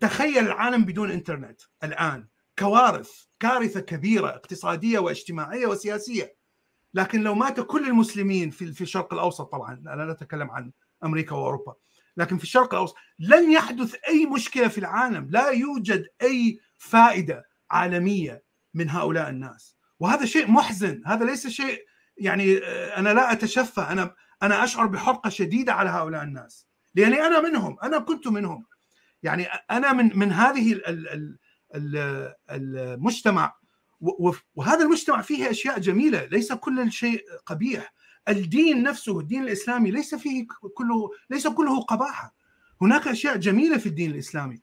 تخيل العالم بدون إنترنت الآن. كوارث كارثة كبيرة اقتصادية واجتماعية وسياسية. لكن لو مات كل المسلمين في في الشرق الأوسط طبعا أنا لا اتكلم عن أمريكا وأوروبا. لكن في الشرق الأوسط لن يحدث أي مشكلة في العالم. لا يوجد أي فائدة عالمية من هؤلاء الناس. وهذا شيء محزن. هذا ليس شيء يعني أنا لا أتشفى. أنا أنا أشعر بحرقة شديدة على هؤلاء الناس. لأني أنا منهم. أنا كنت منهم. يعني أنا من من هذه المجتمع. وهذا المجتمع فيه أشياء جميلة. ليس كل شيء قبيح. الدين نفسه الدين الإسلامي ليس فيه كله ليس كله قباحة. هناك أشياء جميلة في الدين الإسلامي.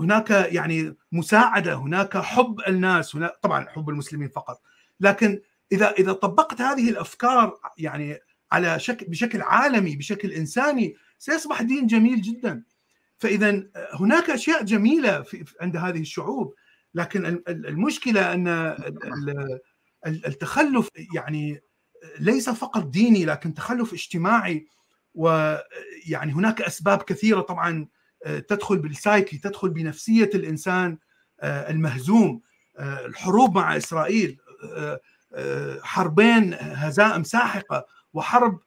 هناك يعني مساعدة هناك حب الناس هناك طبعا حب المسلمين فقط. لكن إذا إذا طبقت هذه الأفكار يعني على شكل بشكل عالمي بشكل إنساني سيصبح دين جميل جدا. فاذا هناك أشياء جميلة في عند هذه الشعوب لكن المشكلة أن التخلف يعني ليس فقط ديني لكن تخلف اجتماعي ويعني هناك أسباب كثيرة طبعا تدخل بالسايكي تدخل بنفسية الإنسان المهزوم. الحروب مع إسرائيل حربين هزائم ساحقه وحرب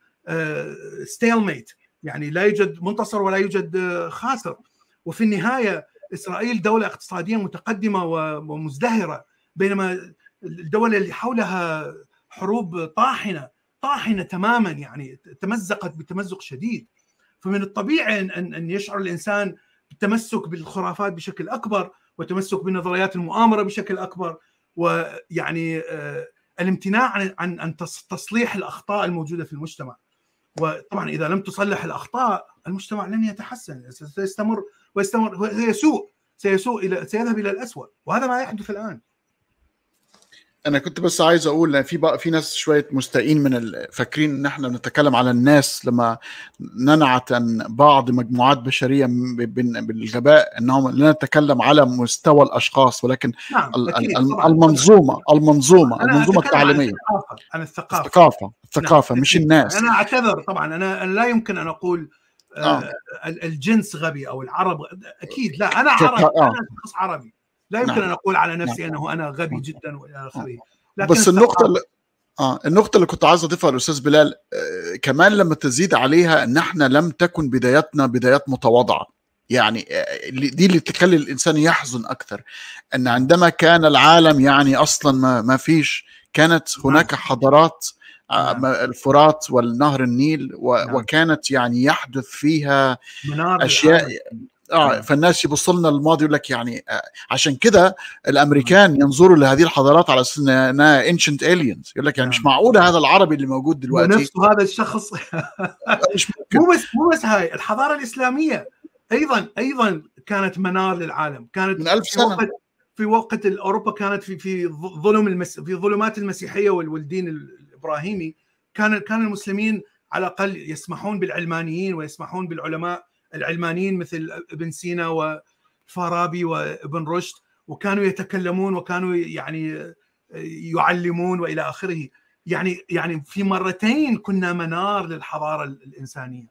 ستيلميت يعني لا يوجد منتصر ولا يوجد خاسر. وفي النهاية إسرائيل دولة اقتصادية متقدمة ومزدهرة بينما الدول اللي حولها حروب طاحنة طاحنة تماما يعني تمزقت بتمزق شديد. فمن الطبيعي ان ان يشعر الإنسان بالتمسك بالخرافات بشكل أكبر وتمسك بنظريات المؤامرة بشكل أكبر ويعني الامتناع عن عن عن تصليح الأخطاء الموجودة في المجتمع. وطبعا إذا لم تصلح الأخطاء المجتمع لن يتحسن سيستمر ويستمر سيسوء سيسوء إلى سيذهب إلى الاسوء وهذا ما يحدث الآن. أنا كنت بس عايز أقول في بقى في ناس شوية مستائين من فاكرين إن إحنا بنتكلم على الناس لما ننعت عن بعض مجموعات بشرية بالغباء إنهم لا نتكلم على مستوى الأشخاص ولكن نعم. المنظومة المنظومة المنظومة التعليمية عن الثقافة الثقافة الثقافة نعم. مش الناس أنا أعتذر طبعا أنا لا يمكن أن أقول آه. الجنس غبي أو العرب أكيد لا أنا عربي أنا شخص عربي لا يمكن نعم. أن أقول على نفسي نعم. أنه أنا غبي جدا والى اخره بس النقطة اللي آه النقطة اللي كنت عايز أضيفها للاستاذ بلال آه كمان لما تزيد عليها إن إحنا لم تكن بداياتنا بدايات متواضعة يعني آه دي اللي تخلي الإنسان يحزن أكثر إن عندما كان العالم يعني أصلا ما, ما فيش كانت هناك حضارات نعم. الفرات والنهر النيل و... نعم. وكانت يعني يحدث فيها أشياء آه فالناس يبص لنا الماضي يقول لك يعني آه عشان كده الأمريكان ينظروا لهذه الحضارات على أساس إنها انشنت الينز يقول لك يعني مش معقوله هذا العربي اللي موجود دلوقتي. نفسه هذا الشخص. مو بس مو بس هاي الحضارة الإسلامية أيضا أيضا كانت منار للعالم. كانت من ألف سنة. في وقت, في وقت اوروبا كانت في في ظلم المس في ظلمات المسيحية والدين الإبراهيمي. كان كان المسلمين على الأقل يسمحون بالعلمانيين ويسمحون بالعلماء العلمانيين مثل ابن سينا وفارابي وابن رشد وكانوا يتكلمون وكانوا يعني يعلمون وإلى آخره. يعني يعني في مرتين كنا منار للحضارة الإنسانية.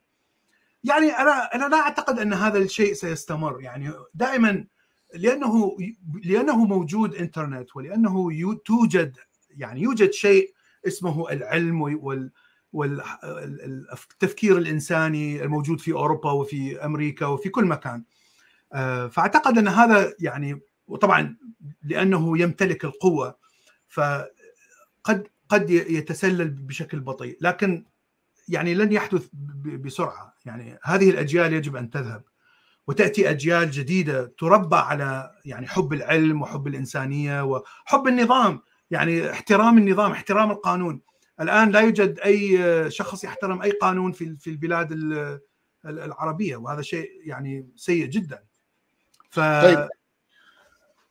يعني أنا أنا لا أعتقد أن هذا الشيء سيستمر. يعني دائما لأنه لأنه موجود إنترنت ولأنه توجد يعني يوجد شيء اسمه العلم وال والتفكير الإنساني الموجود في أوروبا وفي أمريكا وفي كل مكان. فأعتقد أن هذا يعني وطبعا لأنه يمتلك القوة فقد قد يتسلل بشكل بطيء. لكن يعني لن يحدث بسرعة. يعني هذه الأجيال يجب أن تذهب. وتأتي أجيال جديدة تربى على يعني حب العلم وحب الإنسانية وحب النظام. يعني احترام النظام احترام القانون. الآن لا يوجد أي شخص يحترم أي قانون في في البلاد العربية وهذا شيء يعني سيء جدا. ف طيب.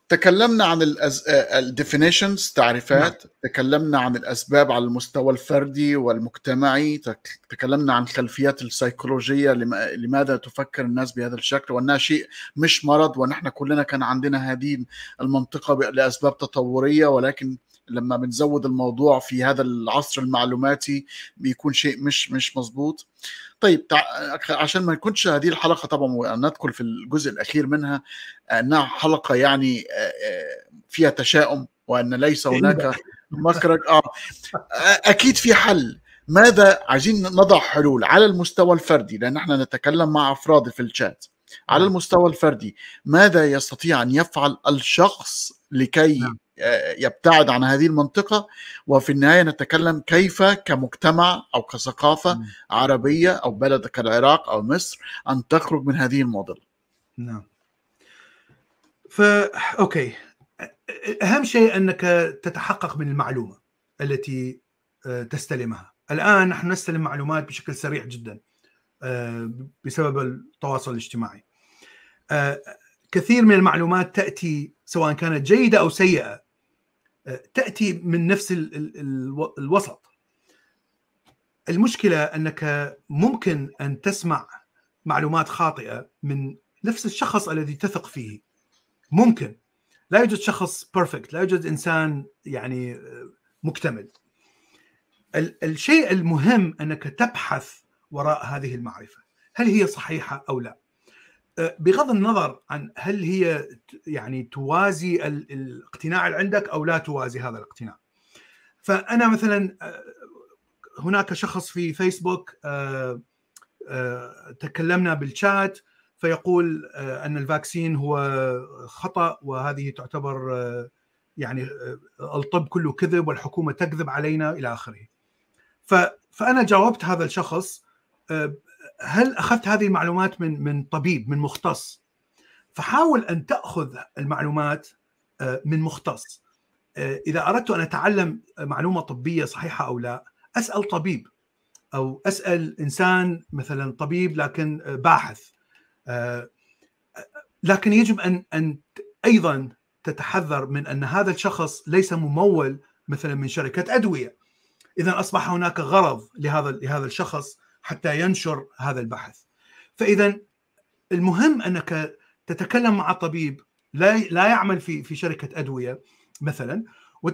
تكلمنا عن الديفينيشنز تعريفات. نعم. تكلمنا عن الأسباب على المستوى الفردي والمجتمعي. تكلمنا عن الخلفيات السيكولوجية. لماذا تفكر الناس بهذا الشكل؟ وأنها شيء مش مرض ونحن كلنا كان عندنا هذه المنطقة لأسباب تطورية ولكن لما بنزود الموضوع في هذا العصر المعلوماتي بيكون شيء مش مش مظبوط. طيب عشان ما نكونش هذه الحلقة طبعا وندخل في الجزء الأخير منها إنها حلقة يعني فيها تشاؤم وأن ليس هناك مخرج آه أكيد في حل. ماذا عايزين نضع حلول على المستوى الفردي لأن إحنا نتكلم مع أفراد في الشات. على المستوى الفردي. ماذا يستطيع أن يفعل الشخص لكي يبتعد عن هذه المنطقة؟ وفي النهاية نتكلم كيف كمجتمع أو كثقافة م. عربية أو بلد كالعراق أو مصر أن تخرج من هذه المعضلة نعم. فا أوكي. أهم شيء أنك تتحقق من المعلومة التي تستلمها. الآن نحن نستلم معلومات بشكل سريع جدا. بسبب التواصل الاجتماعي. كثير من المعلومات تأتي سواء كانت جيدة أو سيئة تأتي من نفس الوسط. المشكلة أنك ممكن أن تسمع معلومات خاطئة من نفس الشخص الذي تثق فيه. ممكن. لا يوجد شخص بيرفكت لا يوجد إنسان يعني مكتمل. الشيء المهم أنك تبحث وراء هذه المعرفة هل هي صحيحة أو لا بغض النظر عن هل هي يعني توازي الاقتناع اللي عندك أو لا توازي هذا الاقتناع. فأنا مثلا هناك شخص في فيسبوك تكلمنا بالشات فيقول أن الفاكسين هو خطأ وهذه تعتبر يعني الطب كله كذب والحكومة تكذب علينا إلى آخره. فأنا جاوبت هذا الشخص هل أخذت هذه المعلومات من من طبيب من مختص؟ فحاول أن تأخذ المعلومات من مختص. إذا أردت أن أتعلم معلومة طبية صحيحة أو لا أسأل طبيب. أو أسأل إنسان مثلا طبيب لكن باحث. لكن يجب أن أن أيضا تتحذر من أن هذا الشخص ليس ممول مثلا من شركة أدوية. اذا أصبح هناك غرض لهذا لهذا الشخص. حتى ينشر هذا البحث. فإذا المهم أنك تتكلم مع طبيب لا لا يعمل في في شركة أدوية مثلا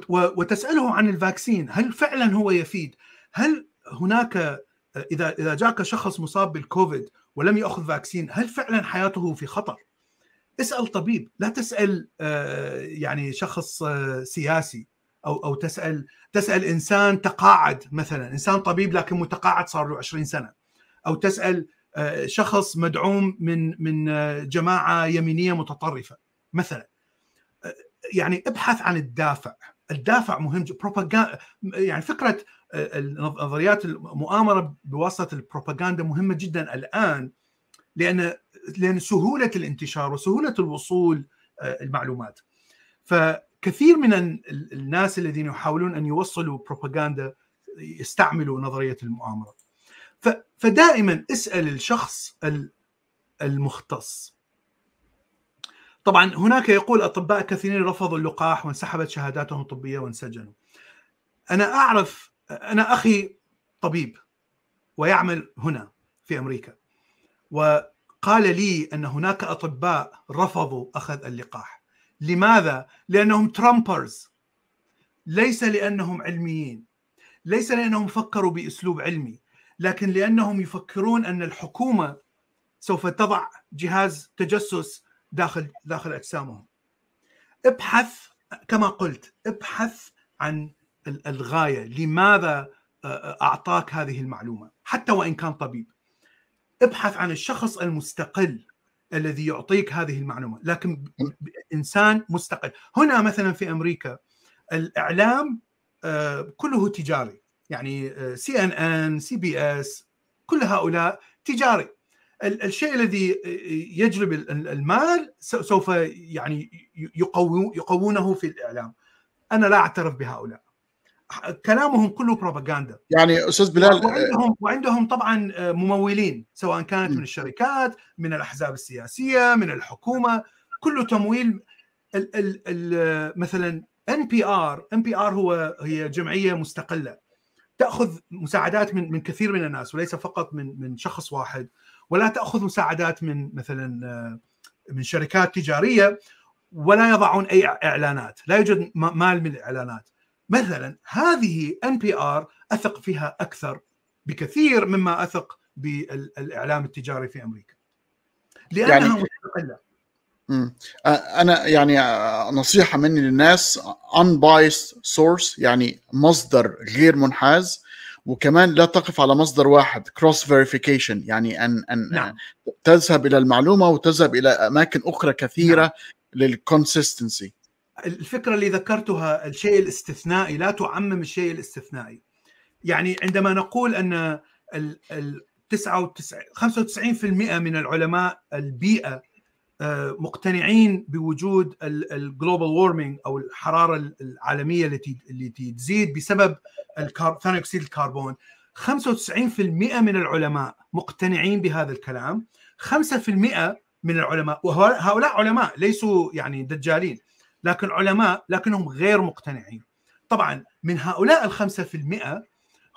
وتسأله عن الفاكسين هل فعلا هو يفيد؟ هل هناك إذا إذا جاك شخص مصاب بالكوفيد ولم يأخذ فاكسين هل فعلا حياته في خطر؟ اسأل طبيب لا تسأل يعني شخص سياسي. أو أو تسال تسأل إنسان تقاعد مثلا إنسان طبيب لكن متقاعد صار له 20 سنة. أو تسأل شخص مدعوم من من جماعة يمينية متطرفة مثلا. يعني ابحث عن الدافع. الدافع مهم بروباغندا يعني فكرة نظريات المؤامرة بواسطة البروباغندا مهمة جدا الآن لأن لأن سهولة الانتشار وسهولة الوصول المعلومات. كثير من الناس الذين يحاولون أن يوصلوا بروباغندا يستعملوا نظرية المؤامرة. فدائما اسأل الشخص المختص. طبعا هناك يقول أطباء كثيرين رفضوا اللقاح وانسحبت شهاداتهم الطبية وانسجنوا. أنا أعرف أنا أخي طبيب ويعمل هنا في أمريكا وقال لي أن هناك أطباء رفضوا أخذ اللقاح. لماذا؟ لأنهم ترامبرز ليس لأنهم علميين. ليس لأنهم فكروا بأسلوب علمي. لكن لأنهم يفكرون أن الحكومة سوف تضع جهاز تجسس داخل داخل أجسامهم. ابحث كما قلت ابحث عن الغاية. لماذا أعطاك هذه المعلومة؟ حتى وإن كان طبيب. ابحث عن الشخص المستقل. الذي يعطيك هذه المعلومة. لكن إنسان مستقل. هنا مثلا في أمريكا الإعلام كله تجاري. يعني سي إن إن سي بي إس كل هؤلاء تجاري. الشيء الذي يجلب المال سوف يعني يقوونه في الإعلام. أنا لا أعترف بهؤلاء. كلامهم كله بروباغندا يعني أستاذ بلال وعندهم وعندهم طبعا ممولين سواء كانت من الشركات من الأحزاب السياسية من الحكومة. كله تمويل. ال ال ال مثلا ان بي ار ان بي ار هو هي جمعية مستقلة. تأخذ مساعدات من من كثير من الناس وليس فقط من من شخص واحد. ولا تأخذ مساعدات من مثلا آه، من شركات تجارية. ولا يضعون أي إعلانات، لا يوجد مال من الإعلانات. مثلا هذه ان بي ار أثق فيها أكثر بكثير مما أثق بالإعلام التجاري في أمريكا. لأنها يعني مستقلة. أنا يعني نصيحة مني للناس unbiased source يعني مصدر غير منحاز وكمان لا تقف على مصدر واحد cross verification يعني ان ان نعم. تذهب إلى المعلومة وتذهب إلى أماكن أخرى كثيرة نعم. لل consistency الفكرة اللي ذكرتها الشيء الاستثنائي لا تعمم الشيء الاستثنائي. يعني عندما نقول أن ال 95% من العلماء البيئة آه، مقتنعين بوجود ال global warming أو الحرارة العالمية التي التي تزيد بسبب ثاني أكسيد الكربون. 95% من العلماء مقتنعين بهذا الكلام. 5% من العلماء وهؤلاء علماء ليسوا يعني دجالين. لكن علماء لكنهم غير مقتنعين. طبعا من هؤلاء الخمسة في المئة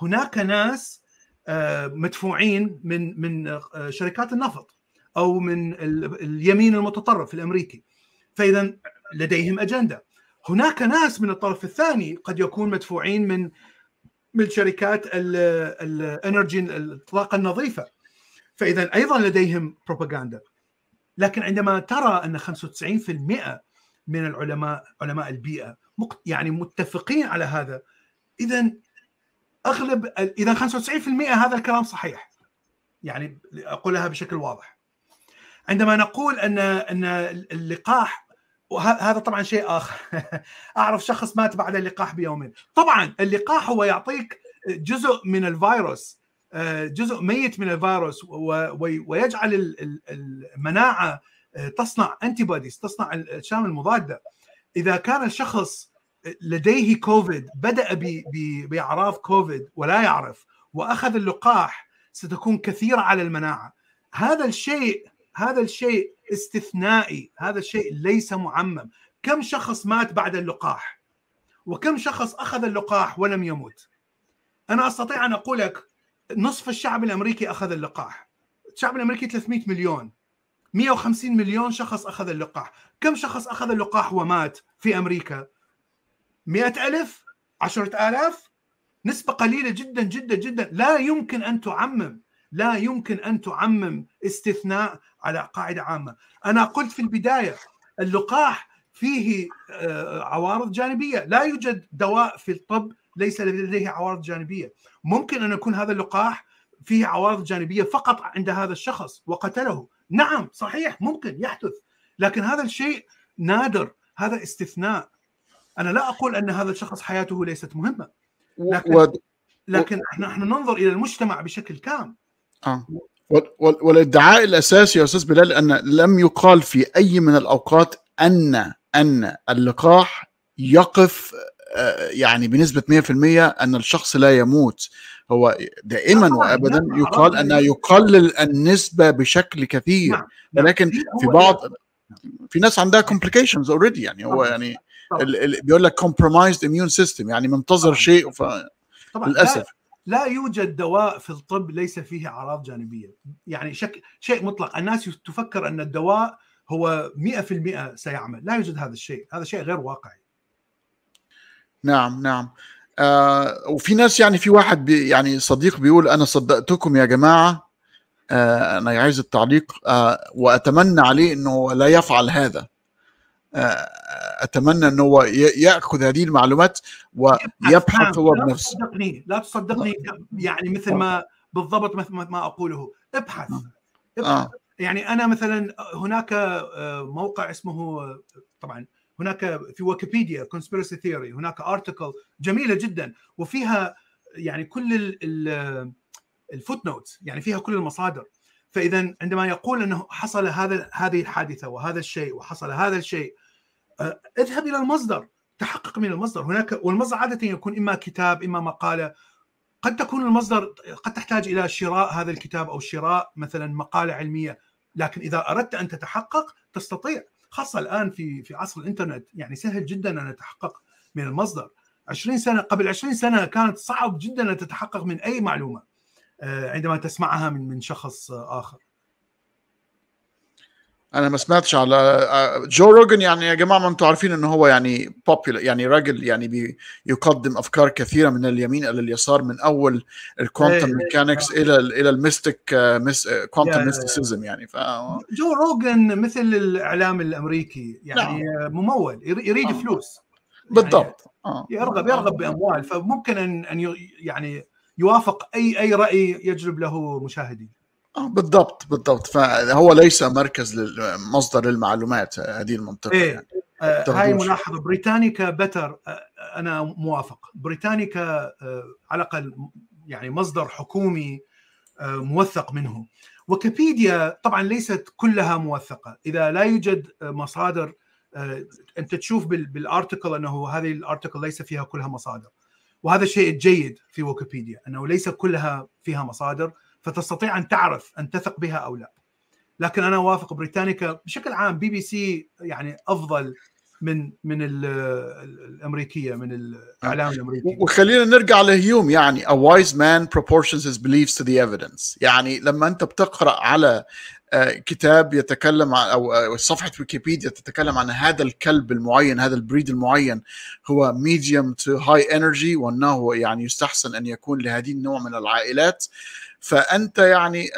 هناك ناس آه، مدفوعين من من آه، شركات النفط أو من اليمين المتطرف الأمريكي. فاذا لديهم أجندة. هناك ناس من الطرف الثاني قد يكون مدفوعين من من شركات الإنرجي الطاقة النظيفة. فاذا أيضا لديهم بروباغندا. لكن عندما ترى أن 95% من العلماء علماء البيئة. يعني متفقين على هذا. اذا أغلب إذا 95% هذا الكلام صحيح. يعني أقولها بشكل واضح. عندما نقول أن أن اللقاح وهذا طبعا شيء آخر. أعرف شخص مات بعد اللقاح بيومين. طبعا اللقاح هو يعطيك جزء من الفيروس جزء ميت من الفيروس ويجعل المناعة تصنع antibodies تصنع الأجسام المضادة. إذا كان الشخص لديه كوفيد بدأ بأعراض كوفيد ولا يعرف وأخذ اللقاح ستكون كثيرة على المناعة. هذا الشيء هذا الشيء استثنائي هذا الشيء ليس معمم. كم شخص مات بعد اللقاح؟ وكم شخص أخذ اللقاح ولم يموت؟ أنا أستطيع أن أقول لك نصف الشعب الأمريكي أخذ اللقاح. الشعب الأمريكي 300 مليون. 150 مليون شخص أخذ اللقاح. كم شخص أخذ اللقاح ومات في أمريكا؟ 100 ألف؟ 10 آلاف؟ نسبة قليلة جدا جدا جدا. لا يمكن أن تعمم لا يمكن أن تعمم استثناء على قاعدة عامة. أنا قلت في البداية اللقاح فيه آه، عوارض جانبية. لا يوجد دواء في الطب ليس لديه عوارض جانبية. ممكن أن يكون هذا اللقاح فيه عوارض جانبية فقط عند هذا الشخص وقتله. نعم صحيح ممكن يحدث. لكن هذا الشيء نادر هذا استثناء. أنا لا أقول أن هذا الشخص حياته ليست مهمة. لكن, و... لكن نحن ننظر إلى المجتمع بشكل كام آه. والادعاء الأساسي يا أستاذ بلال أن لم يقال في أي من الأوقات ان أن اللقاح يقف آه، يعني بنسبة 100% أن الشخص لا يموت. هو دائما وابدا يقال انه يقلل النسبة بشكل كثير. نعم، نعم. ولكن في بعض في ناس عندها complications already يعني هو يعني بيقول لك compromised immune system يعني منتظر شيء للأسف. لا يوجد دواء في الطب ليس فيه أعراض جانبية. يعني فيش شيء مطلق. الناس تفكر أن الدواء هو 100% سيعمل. لا يوجد هذا الشيء. هذا شيء غير واقعي. نعم نعم. آه وفي ناس يعني في واحد بي يعني صديق بيقول أنا صدقتكم يا جماعة آه أنا عايز التعليق آه وأتمنى عليه إنه لا يفعل هذا أتمنى إنه هو يأخذ هذه المعلومات ويبحث هو بنفسه لا تصدقني لا تصدقني يعني مثل ما بالضبط مثل ما أقوله ابحث, ابحث. آه. يعني أنا مثلا هناك آه، موقع اسمه طبعا هناك في ويكيبيديا conspiracy theory هناك article جميلة جدا وفيها يعني كل ال footnotes يعني فيها كل المصادر. فإذا عندما يقول إنه حصل هذا هذه الحادثة وهذا الشيء وحصل هذا الشيء آه، اذهب إلى المصدر تحقق من المصدر. هناك والمصدر عادة يكون إما كتاب إما مقالة. قد تكون المصدر قد تحتاج إلى شراء هذا الكتاب أو شراء مثلا مقالة علمية لكن إذا أردت أن تتحقق تستطيع. خاصة الآن في في عصر الإنترنت يعني سهل جدا أن نتحقق من المصدر. 20 سنة قبل 20 سنة كانت صعب جدا أن تتحقق من أي معلومة عندما تسمعها من من شخص آخر. أنا ما سمعتش على جو روجن يعني يا جماعة ما أنتم عارفين ان هو يعني popular يعني راجل يعني بيقدم أفكار كثيرة من اليمين إلى اليسار من أول ال quantum mechanics إلى إلى ال mystic quantum mysticism يعني. ف جو روجن مثل الإعلام الأمريكي يعني نعم. ممول يريد آه. فلوس. بالضبط. آه. يرغب يرغب بأموال فممكن أن أن يعني يوافق أي أي رأي يجلب له مشاهدين آه بالضبط بالضبط. فهو ليس مركز مصدر للمعلومات هذه المنطقة إيه. يعني. آه هاي ملاحظة. بريتانيكا بتر آه أنا موافق. بريتانيكا آه على الأقل يعني مصدر حكومي آه موثق منه. ويكيبيديا طبعا ليست كلها موثقة. إذا لا يوجد مصادر آه أنت تشوف بال article أنه هذه ال article ليس فيها كلها مصادر. وهذا الشيء الجيد في ويكيبيديا أنه ليس كلها فيها مصادر. فتستطيع أن تعرف أن تثق بها أو لا. لكن أنا أوافق بريتانيكا بشكل عام بي بي سي يعني أفضل من من الأمريكية من الإعلام الأمريكي. وخلينا نرجع لهيوم يعني a wise man proportions his beliefs to the evidence. يعني لما أنت بتقرأ على كتاب يتكلم عن أو صفحة ويكيبيديا تتكلم عن هذا الكلب المعين هذا ال breed المعين هو medium to high energy وأنه يعني يستحسن أن يكون لهذه النوع من العائلات. فأنت يعني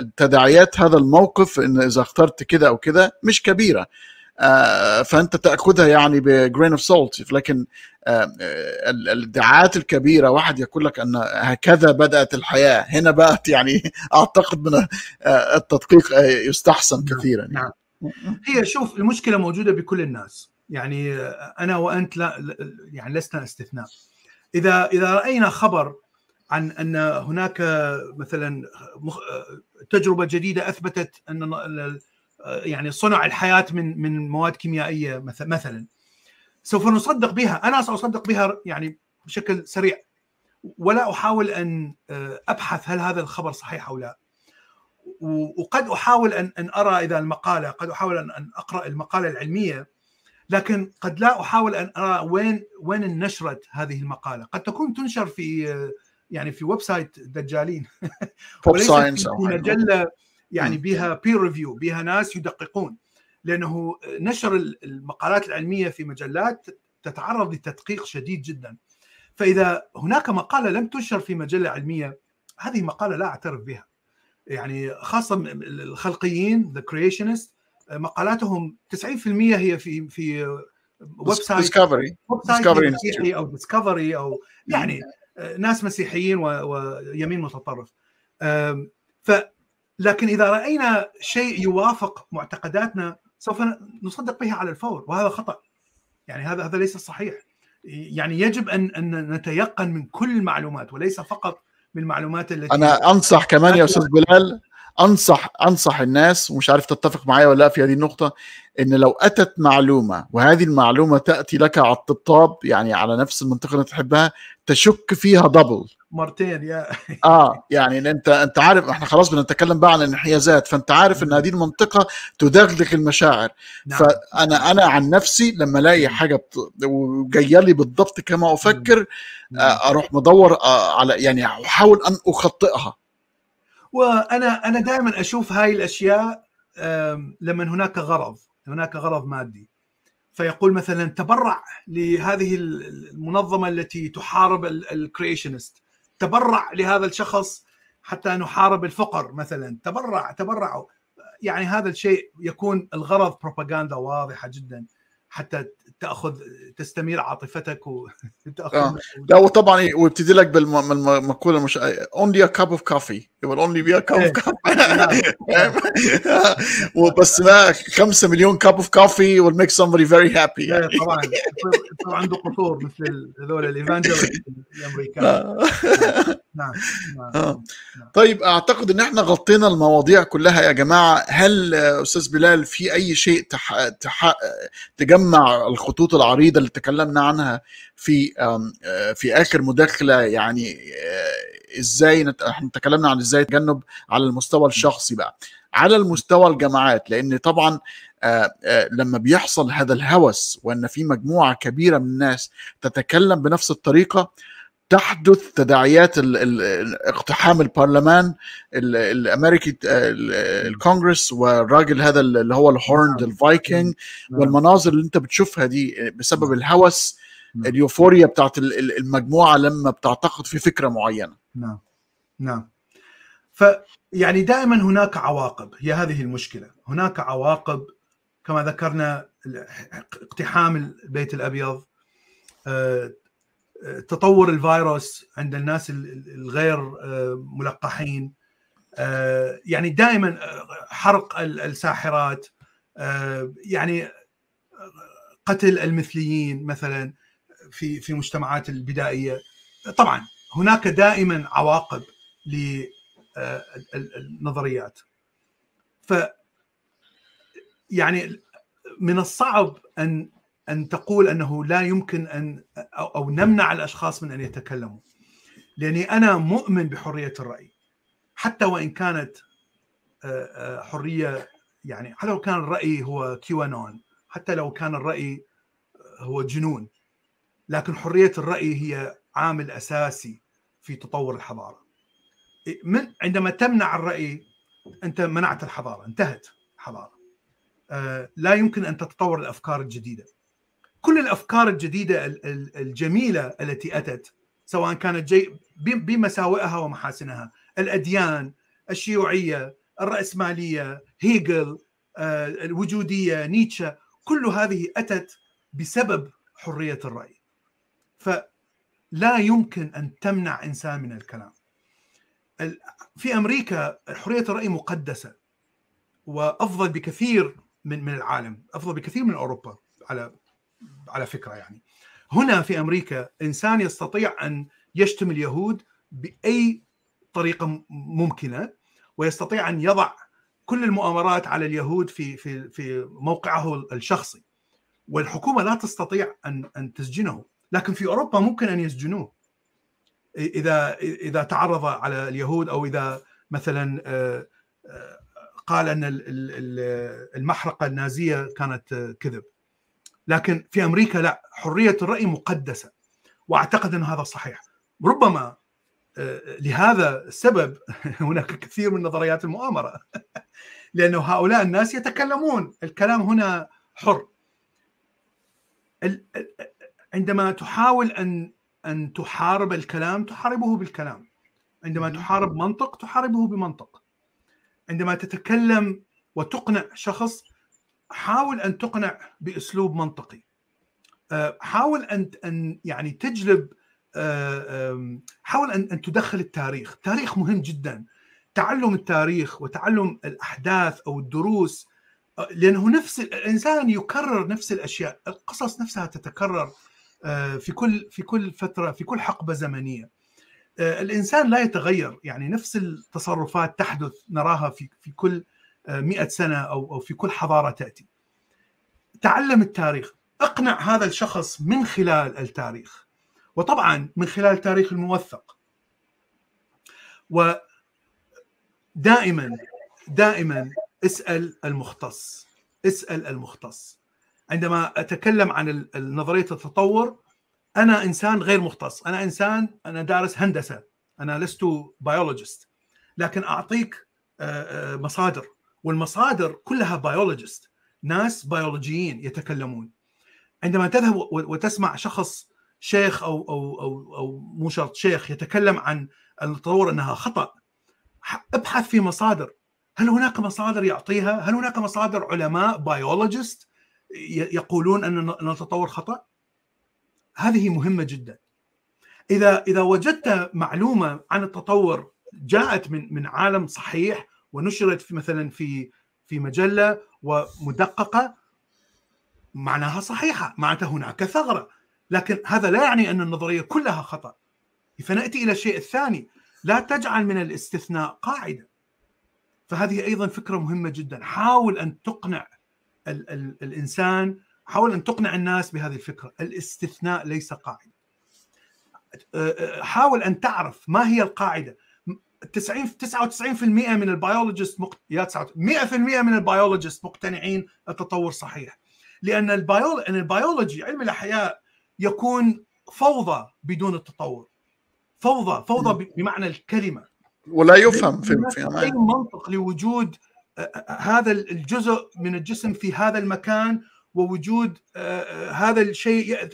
التداعيات هذا الموقف إن إذا اخترت كده أو كده مش كبيرة. فأنت تأخذها يعني ب grain of salt لكن الادعاءات الكبيرة واحد يقول لك أن هكذا بدأت الحياة. هنا بقت يعني أعتقد من التدقيق يستحسن كثيرا نعم. هي شوف المشكلة موجودة بكل الناس. يعني أنا وأنت لا يعني لسنا استثناء. إذا إذا رأينا خبر عن أن هناك مثلا تجربة جديدة أثبتت أن يعني صنع الحياة من من مواد كيميائية مثلا. سوف نصدق بها. أنا سأصدق بها يعني بشكل سريع. ولا أحاول أن أبحث هل هذا الخبر صحيح أو لا. وقد أحاول أن أن أرى إذا المقالة قد أحاول أن أقرأ المقالة العلمية لكن قد لا أحاول أن أرى وين وين نشرت هذه المقالة. قد تكون تنشر في يعني في website دجالين. وليس في مجلة يعني بها peer review بها ناس يدققون. لأنه نشر المقالات العلمية في مجلات تتعرض لتدقيق شديد جدا. فإذا هناك مقالة لم تنشر في مجلة علمية هذه مقالة لا أعترف بها. يعني خاصة الخلقيين the creationists مقالاتهم 90% هي في في website ديسكفري ديسكفري أو ديسكفري أو يعني ناس مسيحيين ويمين متطرف. ف لكن إذا رأينا شيء يوافق معتقداتنا سوف نصدق به على الفور وهذا خطأ. يعني هذا هذا ليس صحيح. يعني يجب ان أن نتيقن من كل المعلومات وليس فقط من المعلومات التي أنا أنصح كمان يا أستاذ بلال انصح أنصح الناس ومش عارف تتفق معي ولا لا في هذه النقطة إن لو أتت معلومة وهذه المعلومة تأتي لك على الطبطاب يعني على نفس المنطقة اللي تحبها تشك فيها دبل مرتين يا. آه يعني أنت أنت عارف إحنا خلاص بنتكلم بقى عن الانحيازات فأنت عارف إن هذه المنطقة تدغدغ المشاعر. نعم. فأنا أنا عن نفسي لما ألاقي حاجة بت... وجاية لي بالضبط كما أفكر نعم. أروح مدور على يعني أحاول أن أخطئها. وأنا أنا دائما أشوف هاي الأشياء لما هناك غرض هناك غرض مادي. فيقول مثلا تبرع لهذه المنظمة التي تحارب الكريشنست تبرع لهذا الشخص حتى نحارب الفقر مثلا. تبرع تبرعوا يعني هذا الشيء يكون الغرض بروباغندا واضحة جدا. حتى تأخذ تستمير عاطفتك وتاخذ آه. لا وطبعا ويبتدي لك بالمقوله المش only a cup of coffee. It will only be a cup of coffee. وبس ما 5 مليون cup of coffee will make somebody very happy. يعني. طبعا. طبعا عنده قصور مثل هذول الايفانجيلست الأمريكان. نعم نعم طيب أعتقد إن إحنا غطينا المواضيع كلها يا جماعة. هل أستاذ بلال في أي شيء تح... تح... تجمع الخطوط العريضة اللي تكلمنا عنها في في آخر مداخلة يعني إزاي نت... إحنا تكلمنا عن إزاي التجنب على المستوى الشخصي بقى. على المستوى الجامعات لأن طبعا آه، آه، لما بيحصل هذا الهوس وإن في مجموعة كبيرة من الناس تتكلم بنفس الطريقة تحدث تداعيات اقتحام البرلمان ال- الأمريكي ال- الكونغرس والراجل هذا اللي هو ال horned نعم. الفايكنج نعم. والمناظر اللي انت بتشوفها دي بسبب نعم. الهوس نعم. ال euphoria بتاعت ال- ال- المجموعة لما بتعتقد في فكرة معينة نعم نعم ف يعني دائما هناك عواقب هي هذه المشكلة هناك عواقب كما ذكرنا اقتحام البيت الأبيض آه، آه، تطور الفيروس عند الناس ال- ال- الغير آه، ملقحين. آه، يعني دائما آه، حرق ال- الساحرات يعني قتل المثليين مثلا في في المجتمعات البدائية. طبعا هناك دائما عواقب للنظريات ف يعني من الصعب أن أن تقول أنه لا يمكن أن أو نمنع الأشخاص من أن يتكلموا. لأني أنا مؤمن بحرية الرأي. حتى وإن كانت آه، آه، حرية يعني حتى لو كان الرأي هو كيوانون حتى لو كان الرأي هو جنون. لكن حرية الرأي هي عامل أساسي في تطور الحضارة. من عندما تمنع الرأي أنت منعت الحضارة انتهت الحضارة. آه، لا يمكن أن تتطور الأفكار الجديدة. كل الأفكار الجديدة ال- ال- الجميلة التي أتت سواء كانت جي بمساوئها ومحاسنها. الأديان الشيوعية الرأسمالية هيجل آه، الوجودية نيتشه كل هذه أتت بسبب حرية الرأي. فلا يمكن أن تمنع إنسان من الكلام. ال- في أمريكا حرية الرأي مقدسة وأفضل بكثير من من العالم أفضل بكثير من أوروبا على على فكرة يعني. هنا في أمريكا إنسان يستطيع أن يشتم اليهود بأي طريقة ممكنة ويستطيع أن يضع كل المؤامرات على اليهود في في في موقعه الشخصي. والحكومة لا تستطيع أن أن تسجنه. لكن في أوروبا ممكن أن يسجنوه. إذا إذا تعرض على اليهود أو إذا مثلا آه، آه، قال أن ال- ال- ال- المحرقة النازية كانت كذب. لكن في أمريكا لا حرية الرأي مقدسة وأعتقد أن هذا صحيح. ربما آه، لهذا السبب هناك كثير من نظريات المؤامرة لأنه هؤلاء الناس يتكلمون الكلام هنا حر. ال- عندما تحاول أن أن تحارب الكلام تحاربه بالكلام. عندما تحارب منطق تحاربه بمنطق. عندما تتكلم وتقنع شخص حاول أن تقنع بأسلوب منطقي. آه، حاول أن أن يعني تجلب آه، حاول أن أن تدخل التاريخ، التاريخ مهم جدا. تعلم التاريخ وتعلم الأحداث أو الدروس آه، لأنه نفس الإنسان يكرر نفس الأشياء، القصص نفسها تتكرر في كل في كل فترة في كل حقبة زمنية. الإنسان لا يتغير. يعني نفس التصرفات تحدث نراها في في كل آه، 100 سنة أو أو في كل حضارة تأتي. تعلم التاريخ، اقنع هذا الشخص من خلال التاريخ. وطبعا من خلال التاريخ الموثق. ودائما دائما اسأل المختص، اسأل المختص. عندما أتكلم عن نظرية التطور أنا إنسان غير مختص، أنا انسان أنا دارس هندسة، أنا لست biologist لكن أعطيك آه، آه، مصادر والمصادر كلها biologist ناس بيولوجيين يتكلمون عندما تذهب وتسمع شخص شيخ أو أو أو أو مو شرط شيخ يتكلم عن التطور أنها خطأ ابحث في مصادر هل هناك مصادر يعطيها؟ هل هناك مصادر علماء بيولوجيست يقولون أن التطور خطأ؟ هذه مهمة جدا. اذا إذا وجدت معلومة عن التطور جاءت من من عالم صحيح ونشرت في مثلا في في مجلة ومدققة معناها صحيحة، معناتها هناك ثغرة، لكن هذا لا يعني أن النظرية كلها خطأ. فناتي إلى الشيء الثاني، لا تجعل من الاستثناء قاعدة. فهذه أيضا فكرة مهمة جدا، حاول أن تقنع ال ال الإنسان، حاول أن تقنع الناس بهذه الفكرة، الاستثناء ليس قاعدة. حاول أن تعرف ما هي القاعدة 90 99% من ال biologist مقت... يا 100% من ال biologist مقتنعين التطور صحيح. لأن ال biolo... ان البيولوجي علم الأحياء يكون فوضى بدون التطور. فوضى فوضى بمعنى الكلمة. ولا يفهم في, في اي منطق لوجود هذا الجزء من الجسم في هذا المكان ووجود هذا الشيء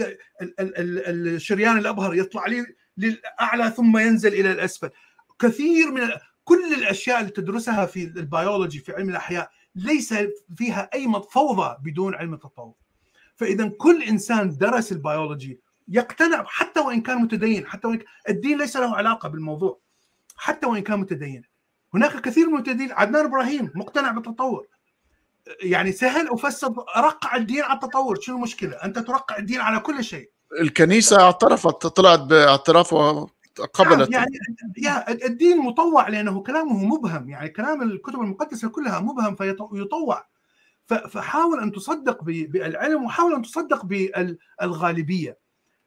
الشريان الأبهر يطلع لي للأعلى ثم ينزل إلى الأسفل. كثير من كل الأشياء اللي تدرسها في البيولوجي في علم الأحياء ليس فيها أي فوضى بدون علم التطور. فإذا كل إنسان درس البيولوجي يقتنع حتى وإن كان متدين حتى وإن الدين ليس له علاقة بالموضوع حتى وإن كان متدين. هناك كثير من المتدينين عدنان إبراهيم مقتنع بالتطور. يعني سهل افسر ارقع الدين على التطور شو المشكلة؟ أنت ترقع الدين على كل شيء. الكنيسة اعترفت طلعت باعتراف قبلت يعني يا الدين مطوع لأنه كلامه مبهم يعني كلام الكتب المقدسة كلها مبهم فيطوع فحاول أن تصدق بالعلم وحاول أن تصدق بالغالبيه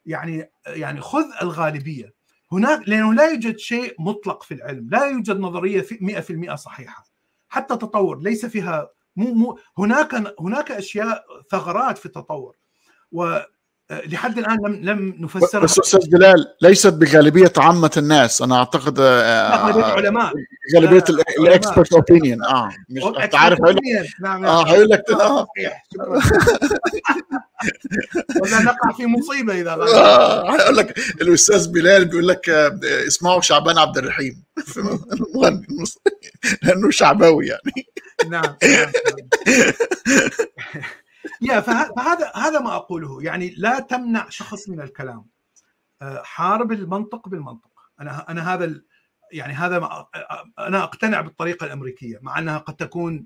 يعني يعني خذ الغالبية. هناك لأنه لا يوجد شيء مطلق في العلم لا يوجد نظرية 100% صحيحة. حتى التطور ليس فيها مو مو هناك هناك أشياء ثغرات في التطور. و لحد الآن لم لم نفسرها. بس أستاذ بلال ليست بغالبية عامة الناس. أنا أعتقد غالبيه العلماء. غالبية الاكسبرت اوبينيون آه مش أنت عارف هيقول نعم آه هيقول لك آه ولا نقع في مصيبة إذا آه هيقول لك الأستاذ بلال بيقول لك اسمعوا شعبان عبد الرحيم. لأنه شعباوي يعني. نعم. يا فهذا هذا ما أقوله. يعني لا تمنع شخص من الكلام. حارب المنطق بالمنطق أنا أنا هذا يعني هذا ما أنا أقتنع بالطريقة الأمريكية مع أنها قد تكون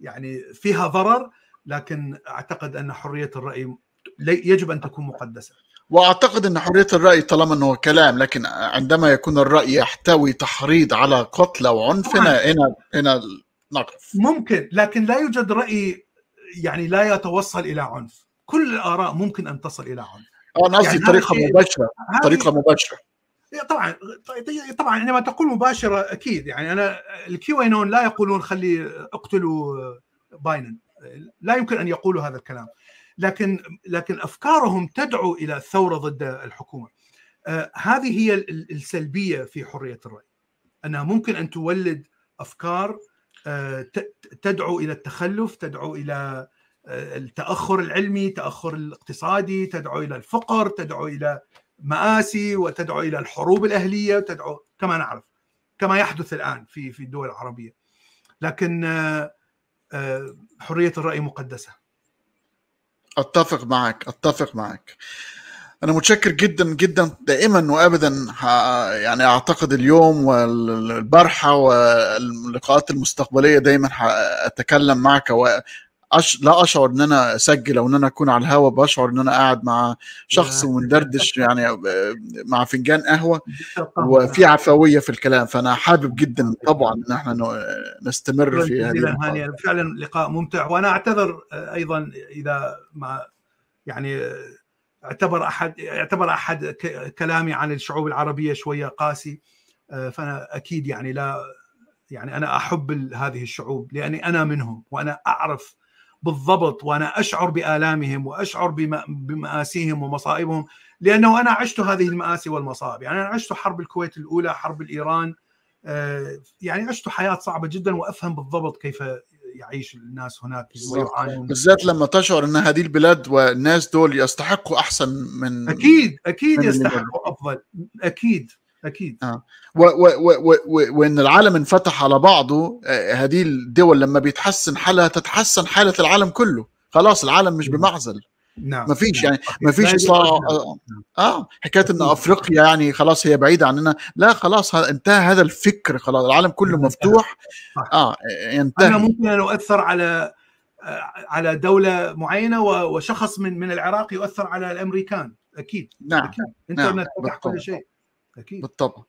يعني فيها ضرر لكن أعتقد أن حرية الرأي يجب أن تكون مقدسة. وأعتقد أن حرية الرأي طالما أنه كلام لكن عندما يكون الرأي يحتوي تحريض على قتل وعنف هنا هنا هنا نقف. ممكن لكن لا يوجد رأي يعني لا يتوصل إلى عنف. كل الآراء ممكن أن تصل إلى عنف. أنا قصدي يعني طريقة مباشرة طريقة مباشرة. طبعا طبعا عندما تقول مباشرة أكيد. يعني أنا الكيو نون لا يقولون خلي اقتلوا باينن. لا يمكن أن يقولوا هذا الكلام. لكن لكن أفكارهم تدعو إلى الثورة ضد الحكومة. آه هذه هي السلبية في حرية الرأي. أنها ممكن أن تولد أفكار آه تدعو إلى التخلف تدعو إلى التأخر العلمي تأخر الاقتصادي تدعو إلى الفقر تدعو إلى مآسي وتدعو إلى الحروب الأهلية تدعو كما نعرف كما يحدث الآن في في الدول العربية. لكن حرية الرأي مقدسة. أتفق معك أتفق معك. أنا متشكر جدا جدا دائما وابدا يعني أعتقد اليوم والبارحه واللقاءات المستقبلية دايما اتكلم معك أش... لا أشعر إن أنا اسجل أو إن أنا أكون على الهواء بشعر إن أنا قاعد مع شخص وندردش يعني مع فنجان قهوة وفي عفوية في الكلام. فأنا حابب جدا طبعا إن إحنا نستمر في هذه فعلا لقاء ممتع. وأنا أعتذر أيضا إذا ما يعني اعتبر احد اعتبر أحد كلامي عن الشعوب العربية شوية قاسي. فأنا أكيد يعني لا يعني أنا أحب هذه الشعوب لأني أنا منهم وأنا أعرف بالضبط وأنا أشعر بآلامهم وأشعر بمآسيهم ومصائبهم لأنه أنا عشت هذه المآسي والمصائب. يعني أنا عشت حرب الكويت الأولى حرب الإيران. يعني عشت حياة صعبة جدا وأفهم بالضبط كيف يعيش الناس هناك ويعانون. بالذات لما تشعر إن هذه البلاد والناس دول يستحقوا أحسن من أكيد أكيد يستحقوا أفضل. أكيد أكيد. آه. و و و و وإن العالم انفتح على بعضه آه هذه الدول لما بيتحسن حالها تتحسن حالة العالم كله. خلاص العالم مش بمعزل. نعم. ما فيش يعني ما فيش إصلاح آه, آه. حكاية إن أفريقيا يعني خلاص هي بعيدة عننا. لا خلاص انتهى هذا الفكر خلاص. العالم كله مفتوح. آه ينتهي أنا ممكن أن أؤثر على على دولة معينة وشخص من من العراق يؤثر على الأمريكان. أكيد. نعم. أكيد. إنترنت فتح كل شيء. أكيد. بالطبع.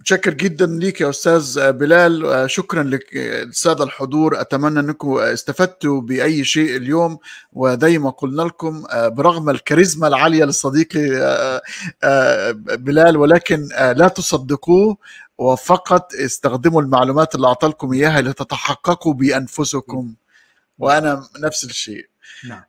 متشكر جدا ليك يا أستاذ بلال. شكرا لك الساده الحضور. أتمنى أنكم استفدتوا بأي شيء اليوم. وزي ما قلنا لكم برغم الكاريزما العالية لصديقي بلال ولكن لا تصدقوه. وفقط استخدموا المعلومات اللي اعطاكم إياها لتتحققوا بأنفسكم. وأنا نفس الشيء. نعم.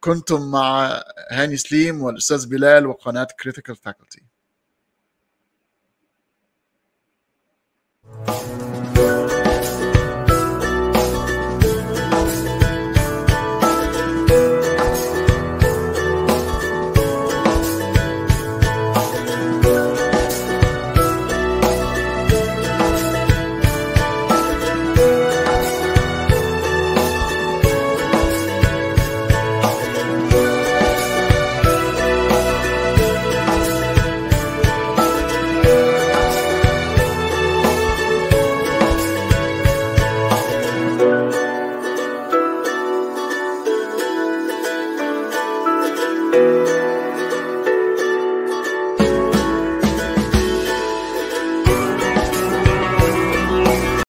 كنتم مع هاني سليم والأستاذ بلال وقناة Critical Faculty